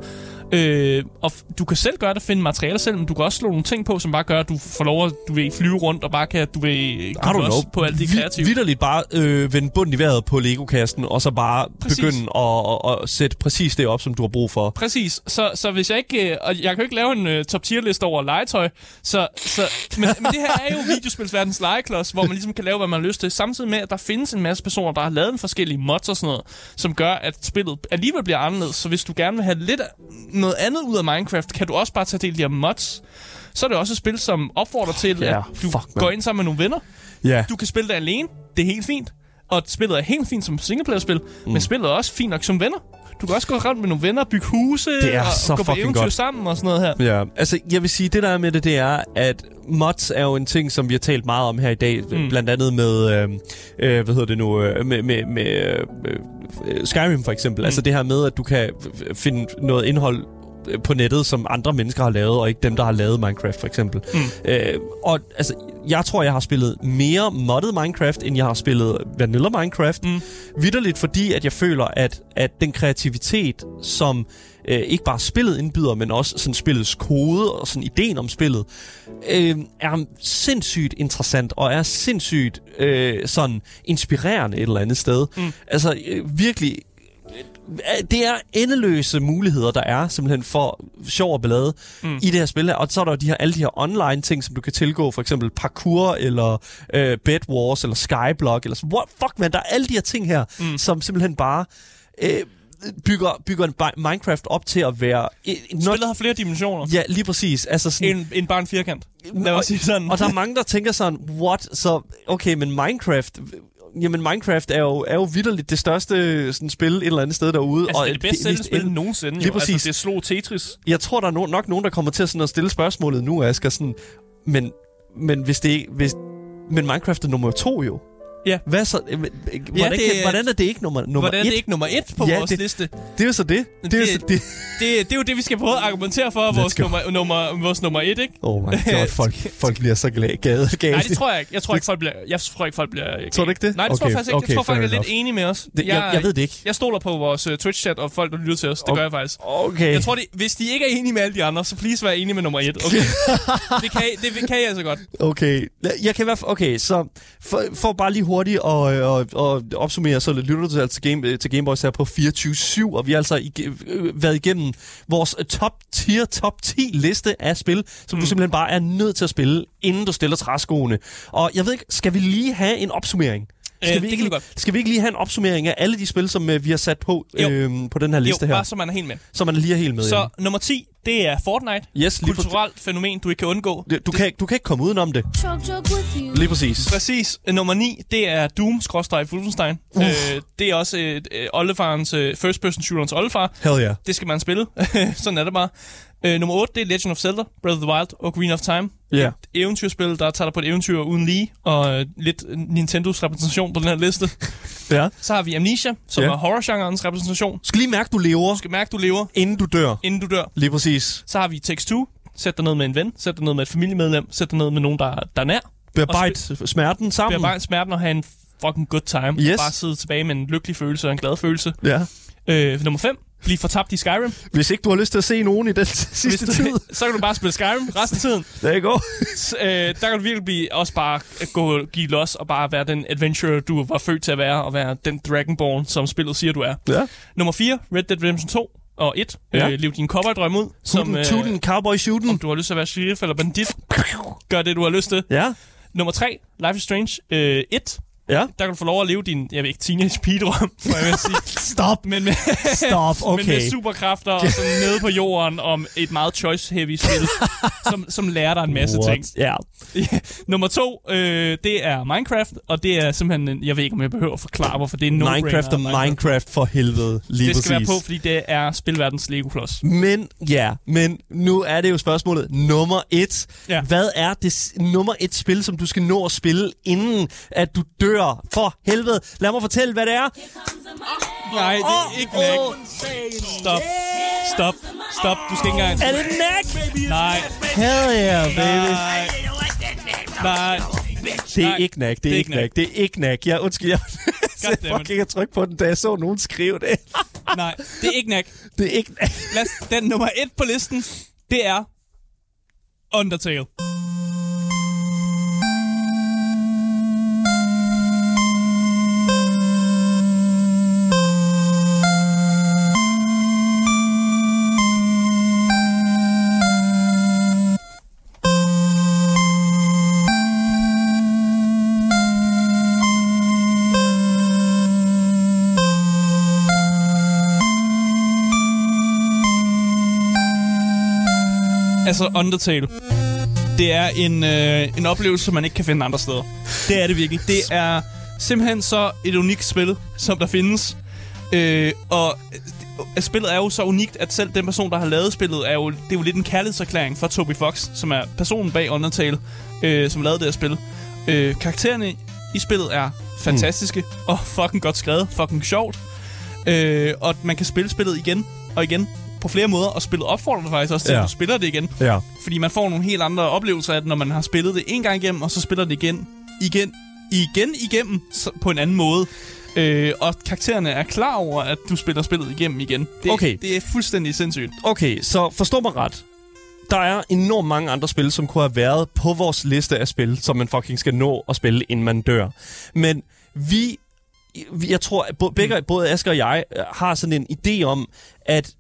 øh, og du kan selv gøre det, finde materialer selv, men du kan også slå nogle ting på, som bare gør, at du får lov at du vil flyve rundt, og bare kan, du vil google know. på alt det kreative. Vitterligt bare øh, vende bunden i vejret på Lego-kasten, og så bare Præcis. begynde at, at, at, sætte præcis det op, som du har brug for. Præcis. Så, så hvis jeg ikke... øh, Og jeg kan jo ikke lave en uh, top tier liste over legetøj. Så, så, men, men det her er jo videospilsverdens legeklods, hvor man ligesom kan lave, hvad man har lyst til. Samtidig med, at der findes en masse personer, der har lavet en forskellige mods og sådan noget, som gør, at spillet alligevel bliver anderledes. Så hvis du gerne vil have lidt noget andet ud af Minecraft, kan du også bare tage del i de her mods. Så er det også et spil, som opfordrer til, Ja, at du fuck, man. går ind sammen med nogle venner. Ja. Du kan spille det alene. Det er helt fint. Og spillet er helt fint som singleplayer-spil, mm. men spillet er også fint nok som venner. Du kan også gå rundt med nogle venner, bygge huse Det er og, så og gå på eventyr godt. sammen og sådan noget her. Ja, altså jeg vil sige, det der er med det, det er, at mods er jo en ting, som vi har talt meget om her i dag, mm. Blandt andet med, øh, øh, hvad hedder det nu, øh, med, med, med øh, øh, Skyrim for eksempel. Mm. Altså det her med, at du kan finde noget indhold på nettet, som andre mennesker har lavet, og ikke dem, der har lavet Minecraft for eksempel. Mm. Øh, og altså, jeg tror, jeg har spillet mere modded Minecraft, end jeg har spillet vanilla Minecraft. Mm. Vitterligt fordi, at jeg føler, at, at den kreativitet, som øh, ikke bare spillet indbyder, men også sådan spillets kode og sådan ideen om spillet, øh, er sindssygt interessant og er sindssygt øh, sådan inspirerende et eller andet sted. Mm. Altså øh, virkelig øh, det er endeløse muligheder, der er simpelthen for sjov og ballade mm. I det her spil. Og så er der de her, alle de her online ting, som du kan tilgå, for eksempel parkour, eller øh, Bed Wars, eller Skyblock, eller så. What, fuck man, der er alle de her ting her, mm. Som simpelthen bare øh, bygger, bygger en Minecraft op til at være... Not, Spillet har flere dimensioner ja, lige præcis. Altså sådan, end, end bare en firkant. Lad og, sige sådan. og der er mange, der tænker sådan, what? Så, okay, men Minecraft... Jamen, Minecraft er jo, er jo vidderligt det største sådan, spil et eller andet sted derude. altså, det er det bedst sælgende spil det- nogensinde. lige jo. præcis. Altså, det slog Tetris. jeg tror, der er no- nok nogen, der kommer til sådan at stille spørgsmålet nu, Asger. Sådan, men, men hvis det. Hvis, men Minecraft er nummer to jo. Ja. Hvad så? øh, Hvordan, Ja, det kan, er- hvordan er det ikke nummer, nummer Hvordan er et? det ikke nummer et på Ja, vores det- liste? Det er jo så det. Det er Det- så det. Det, det er jo det, vi skal prøve at argumentere for, vores go. nummer, nummer, vores nummer et, ikke? Oh my god, folk, folk bliver så glade. Gade, gade. Nej, det tror jeg ikke. Jeg tror ikke, folk bliver... Jeg tror ikke, folk bliver... Tror du ikke det? Nej, det tror jeg Okay, faktisk ikke. okay, jeg tror, folk er lidt enige med os. det, jeg, jeg ved det ikke. Jeg stoler på vores uh, Twitch-chat og folk, der lytter til os. Det Ok. gør jeg faktisk. Okay. Jeg tror, de, hvis de ikke er enige med alle de andre, så please vær enige med nummer et. Okay? det, kan, det kan I altså godt. Okay, jeg kan i hvert fald, okay, så for, for bare lige hurtigt og, og, og opsummere, så lytter du til, altså til, Game, til Gameboys her på 24-7, og vi har altså ig- øh, været igennem vores top tier, top 10 liste af spil, som mm. du simpelthen bare er nødt til at spille, inden du stiller træskoene. Og jeg ved ikke, skal vi lige have en opsummering? Skal, Øh, vi ikke, skal vi ikke lige have en opsummering af alle de spil, som øh, vi har sat på, Jo. øhm, på den her Jo, liste her? bare så man er helt med. Så man lige er helt med. Så Jan. nummer 10, det er Fortnite. Yes, lige Kulturelt fænomen, du ikke kan undgå. Du, du, kan, ikke- du kan ikke komme udenom det. Lige præcis. Præcis. Nummer 9, det er Doom, skråstrej Wolfenstein. Øh, det er også øh, oldefarens, øh, first person shooterens oldefar. Hell yeah. Det skal man spille. Sådan er det bare. Øh, nummer 8, det er Legend of Zelda, Breath of the Wild og Green of Time. Ja. Et eventyrspil, der tager dig på et eventyr uden lige, og øh, lidt Nintendos repræsentation på den her liste. Ja. Så har vi Amnesia, som Ja. er horrorgenrens repræsentation. Skal lige mærke, du lever, Du skal mærke, du lever, inden du dør. inden du dør. Lige præcis. Så har vi Text 2. Sæt dig ned med en ven. Sæt dig ned med et familiemedlem. Sæt dig ned med nogen, der, der er nær. Bearbejde smerten sammen. Bearbejde smerten og have en fucking good time. Yes. Bare sidde tilbage med en lykkelig følelse og en glad følelse. Ja. Øh, nummer 5. Bliv fortabt i Skyrim. Hvis ikke du har lyst til at se nogen i den sidste Hvis tid. du, så kan du bare spille Skyrim resten af tiden. Der går. Øh, der kan du virkelig blive, også bare gå, give los og bare være den adventurer, du var født til at være, og være den Dragonborn, som spillet siger, du er. Ja. Nummer 4. Red Dead Redemption 2 og 1. Ja. Øh, lev din cowboydrøm ud. Som, øh, cowboy shooten. om du har lyst til at være sheriff eller bandit. Gør det, du har lyst til. Ja. Nummer 3. Life is Strange øh, 1. Ja. Der kan du få lov at leve din, jeg ved ikke, teenage pigedrøm, må jeg vil sige. Stop. Men med, Stop. men Okay. med superkræfter og sådan nede på jorden om et meget choice-heavy spil, som, som lærer dig en masse What? ting. Ja. Nummer to, øh, det er Minecraft, og det er simpelthen, en, jeg ved ikke, om jeg behøver at forklare, hvorfor det er no Minecraft og Minecraft for helvede. Lige Det skal præcis. være på, fordi det er spilverdens Lego-klods. Men ja, men nu er det jo spørgsmålet nummer et. Ja. Hvad er det nummer et spil, som du skal nå at spille, inden at du dør? For helvede. Lad mig fortælle, hvad det er. Nej, det er ikke Knack. Stop. Stop. Stop. Du skal ikke engang... Er det Knack? Nej. Hell yeah, baby. Nej. Nej. Det er Nej, ikke Knack. Det er ikke Knack. Det er ikke Knack. Jeg undskyld, jeg fucking at trykke på den, da jeg så nogen skrive det. Nej. Det er ikke Knack. Det er ikke Knack. Lad os, den nummer et på listen, det er Undertale. Altså Undertale. Det er en, øh, en oplevelse, man ikke kan finde andre steder. Det er det virkelig. Det er simpelthen så et unikt spil, som der findes. Øh, og øh, spillet er jo så unikt, at selv den person, der har lavet spillet, er jo, det er jo lidt en kærlighedserklæring fra Toby Fox, som er personen bag Undertale, øh, som lavede det her spil. Øh, karaktererne i spillet er fantastiske mm. og fucking godt skrevet, fucking sjovt. Øh, og man kan spille spillet igen og igen på flere måder, og spillet opfordrer dig faktisk også til, Ja. at du spiller det igen. Ja. Fordi man får nogle helt andre oplevelser af det, når man har spillet det en gang igennem, og så spiller det igen, igen, igen igennem på en anden måde. Øh, og karaktererne er klar over, at du spiller spillet igennem igen. Det, Okay. det er fuldstændig sindssygt. Okay, så forstå mig ret. Der er enormt mange andre spil, som kunne have været på vores liste af spil, som man fucking skal nå at spille, inden man dør. Men vi, jeg tror, at bo- begge, både Asger og jeg øh, har sådan en idé om, at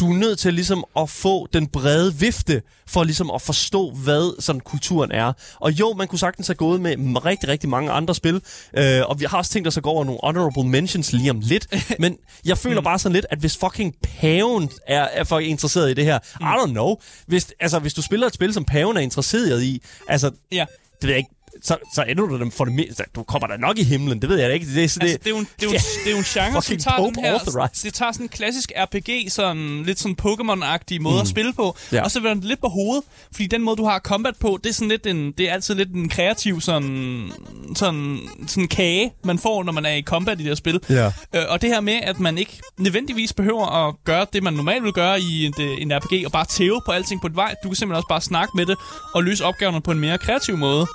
du er nødt til ligesom at få den brede vifte, for ligesom at forstå, hvad sådan kulturen er. Og jo, man kunne sagtens have gået med rigtig, rigtig mange andre spil, øh, og vi har også tænkt os at gå over nogle honorable mentions lige om lidt, men jeg føler bare sådan lidt, at hvis fucking paven er, er for interesseret i det her, I don't know, hvis, altså, hvis du spiller et spil, som paven er interesseret i, altså, Ja. det ved jeg ikke, så, så ender du dem for det meste. Du kommer da nok i himlen, det ved jeg da ikke. Det, det, Altså, det, er jo en, det, er jo, det er jo en genre, som tager den her... authorized. Det tager sådan en klassisk RPG, sådan lidt sådan Pokémon-agtig måde mm. at spille på. Ja. Og så vender det lidt på hovedet, fordi den måde, du har combat på, det er sådan lidt en, det er altid lidt en kreativ sådan, sådan, sådan kage, man får, når man er i combat i det her spil. Ja. Øh, og det her med, at man ikke nødvendigvis behøver at gøre det, man normalt vil gøre i en, en RPG, og bare tæve på alting på et vej. Du kan simpelthen også bare snakke med det, og løse opgaverne på en mere kreativ måde.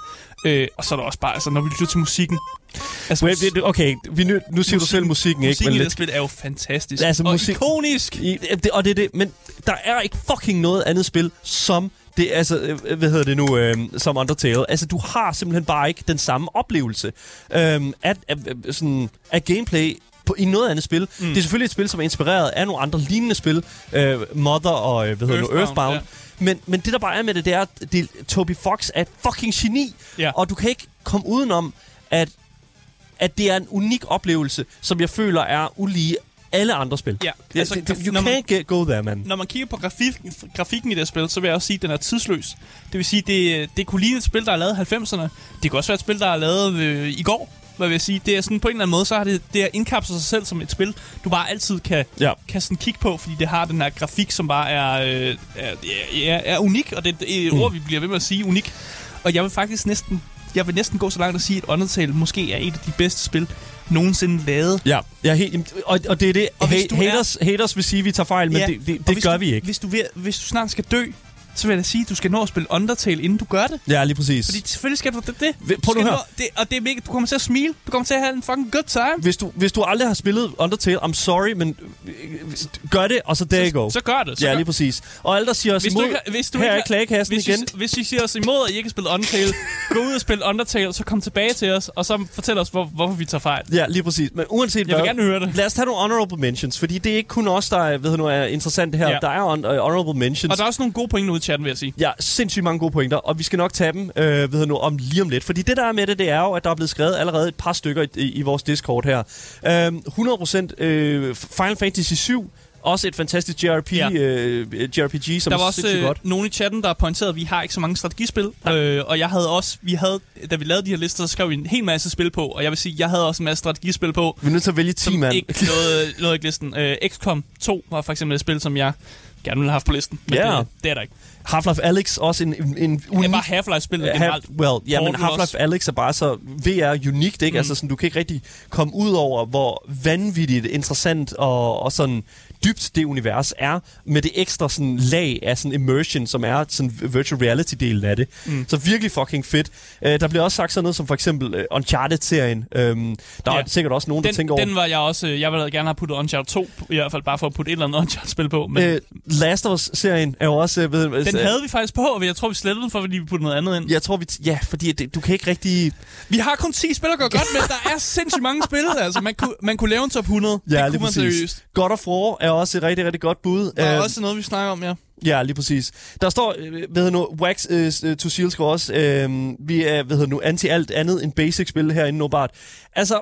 Øh, og så er der også bare, altså når vi lytter til musikken, Altså, Wait, det- okay, vi nø, nu siger du selv musikken, ikke? musikken Men i det spil er jo fantastisk. Altså, og musik- ikonisk. I, det, og det er det, men der er ikke fucking noget andet spil, som det, altså, øh, hvad hedder det nu, øh, som Undertale. Altså, du har simpelthen bare ikke den samme oplevelse øh, af, af, sådan, af gameplay på, i noget andet spil. Mm. Det er selvfølgelig et spil, som er inspireret af nogle andre lignende spil. Øh, Mother og, øh, hvad hedder det nu, Earthbound, Earthbound. ja. Men, men det, der bare er med det, det er, at det, Toby Fox er et fucking geni. Ja. Og du kan ikke komme udenom, at, at det er en unik oplevelse, som jeg føler er ulige alle andre spil. Ja, altså, altså, det, det, you man- can't get, go there, man. Når man kigger på grafik, grafikken i det spil, så vil jeg også sige, at den er tidsløs. Det vil sige, det, det kunne ligne et spil, der er lavet i 90'erne. Det kan også være et spil, der er lavet øh, i går. Hvad vil jeg sige? Det er sådan på en eller anden måde, så har det, det har indkapslet sig selv som et spil, du bare altid kan, Ja. kan sådan kigge på, fordi det har den her grafik, som bare er, øh, er, er, er unik, og det, er et Mm. ord, vi bliver ved med at sige, unik. Og jeg vil faktisk næsten, jeg vil næsten gå så langt at sige, at Undertale måske er et af de bedste spil nogensinde lavet. Ja, er helt, og, og det er det, Og ha- du er- haters, haters vil sige, at vi tager fejl, men Ja, det, det, det gør du, vi ikke. Hvis du, hvis du snart skal dø, så vil jeg sige, at du skal nå at spille Undertale, inden du gør det. Ja, lige præcis. Fordi selvfølgelig skal du det. det. Prøv Du nu her. nå- Det, og det er mega, du kommer til at smile. Du kommer til at have en fucking good time. Hvis du, hvis du aldrig har spillet Undertale, I'm sorry, men øh, gør det, og så there you go. Så gør det. Så ja, lige præcis. Og alle, der siger os Hvis du imod, ikke, har- hvis du her ikke er klagekassen hvis igen. I, hvis I siger os imod, at I ikke har spillet Undertale, gå ud og spille Undertale, så kom tilbage til os, og så fortæl os, hvor, hvorfor vi tager fejl. Ja, lige præcis. Men uanset Jeg vil hvad, gerne høre det. lad os tage nogle honorable mentions, fordi det er ikke kun os, der er, ved du, nu, er interessant det her. Ja. Der er uh, honorable mentions. Og der er også nogle gode pointer ude i chatten, vil jeg sige. Ja, sindssygt mange gode pointer, og vi skal nok tage dem øh, ved nu, om lige om lidt. Fordi det der er med det, det er jo, at der er blevet skrevet allerede et par stykker i, i, i vores Discord her. Øh, 100% øh, Final Fantasy 7, også et fantastisk JRP, Ja. ja. øh, JRPG, som der var også øh, godt. nogen i chatten, der pointerede, at vi har ikke så mange strategispil. Øh, og jeg havde også, vi havde, da vi lavede de her lister, så skrev vi en hel masse spil på. Og jeg vil sige, jeg havde også en masse strategispil på, Vi er nødt til at vælge 10, som mand. ikke nåede, nåede ikke listen. Øh, XCOM 2 var for eksempel et spil, som jeg gerne ville have haft på listen. Men Ja. det, det er der ikke. Half-Life Alyx, også en, en, en unik... bare Half-Life-spillet Half, generelt. well, ja, men Half-Life også. Alyx er bare så VR unikt, ikke? Mm. Altså sådan, du kan ikke rigtig komme ud over, hvor vanvittigt interessant og, og sådan dybt det univers er, med det ekstra sådan lag af sådan immersion, som er sådan virtual reality-delen af det. Mm. Så virkelig fucking fedt. Uh, der bliver også sagt sådan noget som for eksempel uh, Uncharted-serien. Um, der Ja. er sikkert også nogen, der Den, tænker over... den var jeg også, øh, jeg ville gerne have puttet Uncharted 2, i hvert fald bare for at putte et eller andet Uncharted-spil på. Men Øh, Last of Us-serien er jo også... øh, Ved, den havde vi faktisk på, og jeg tror, vi slettede den for, fordi vi puttede noget andet ind. Jeg tror, vi... T- ja, fordi det, du kan ikke rigtig... Vi har kun 10 spil at gøre godt med. Der er sindssygt mange spil. Altså, man kunne, man kunne lave en top 100. Ja, det kunne man præcis. seriøst. God of War er også et rigtig, rigtig godt bud. Der er Øh, også noget, vi snakker om, ja. Ja, lige præcis. Der står, øh, hvad hedder nu, Wax uh, to Shield også, øh, vi er, hvad hedder nu, anti alt andet end basic spil herinde, Nobart. Altså,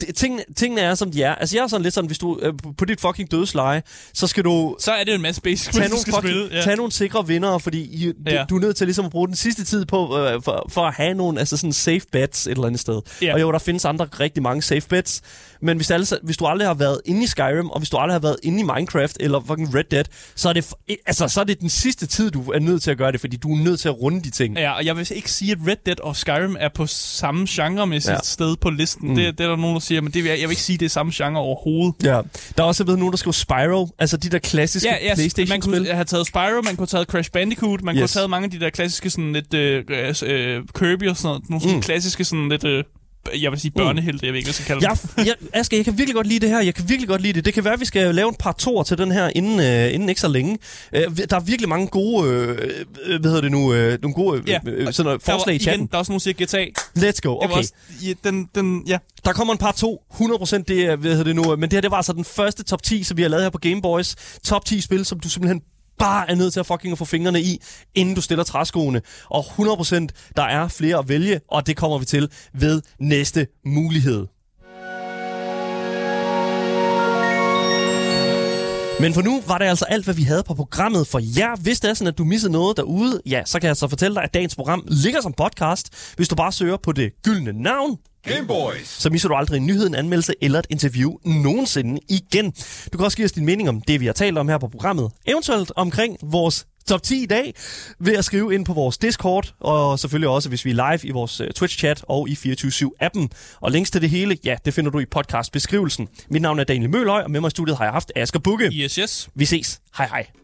det, tingene, tingene er, som de er. Altså, jeg er sådan lidt sådan, hvis du øh, på- dit fucking dødsleje, så skal du Så er det en masse basic tage nogle, skal fucking, spille. Ja. tage nogle sikre vinder, fordi I, du, Ja. du er nødt til ligesom at bruge den sidste tid på, øh, for, for at have nogle altså sådan safe bets et eller andet sted. Ja. Og jo, der findes andre rigtig mange safe bets, men hvis, alle, hvis du aldrig har været inde i Skyrim, og hvis du aldrig har været inde i Minecraft eller fucking Red Dead, så er det, altså, så er det den sidste tid, du er nødt til at gøre det, fordi du er nødt til at runde de ting. Ja, og jeg vil ikke sige, at Red Dead og Skyrim er på samme genremæssigt Ja. sted på listen. Mm. Det, det er der nogen, siger, men det vil jeg, jeg vil ikke sige, det er samme genre overhovedet. Ja. Der er også ved nogen, der skriver Spyro, altså de der klassiske Ja, ja man Playstation-spil. kunne have taget Spyro, man kunne have taget Crash Bandicoot, man yes. kunne Yes. have taget mange af de der klassiske sådan lidt øh, øh, Kirby og sådan noget. Nogle sådan Mm. klassiske sådan lidt, øh, jeg vil sige børnehelte, jeg ved ikke, hvad jeg skal kalde Jeg, det. jeg, Asger, jeg kan virkelig godt lide det her. Jeg kan virkelig godt lide det. Det kan være, at vi skal lave en par toer til den her inden, øh, inden ikke så længe. Øh, der er virkelig mange gode, øh, øh, hvad hedder det nu, øh, nogle gode øh, Ja, øh, sådan noget, Der var, forslag i chatten. igen, der er også nogen, der siger GTA. Let's go. Okay, også, ja, den, den, ja. der kommer en par to. 100% det hvad hedder det nu, men det her, det var altså den første top 10, som vi har lavet her på Game Boys. Top 10 spil, som du simpelthen bare er nødt til at fucking at få fingrene i, inden du stiller træskoene. Og 100% der er flere at vælge, og det kommer vi til ved næste mulighed. Men for nu var det altså alt, hvad vi havde på programmet for jer. Hvis det er sådan, at du missede noget derude, ja, så kan jeg så fortælle dig, at dagens program ligger som podcast, hvis du bare søger på det gyldne navn, Game Boys. så misser du aldrig en nyhed, en anmeldelse eller et interview nogensinde igen. Du kan også give os din mening om det, vi har talt om her på programmet. Eventuelt omkring vores top 10 i dag, ved at skrive ind på vores Discord, og selvfølgelig også, hvis vi er live i vores uh, Twitch-chat og i 24-7-appen. Og links til det hele, ja, det finder du i podcast-beskrivelsen. Mit navn er Daniel Mølhøj, og med mig i studiet har jeg haft Asger Bukke. Yes, yes. Vi ses. Hej hej.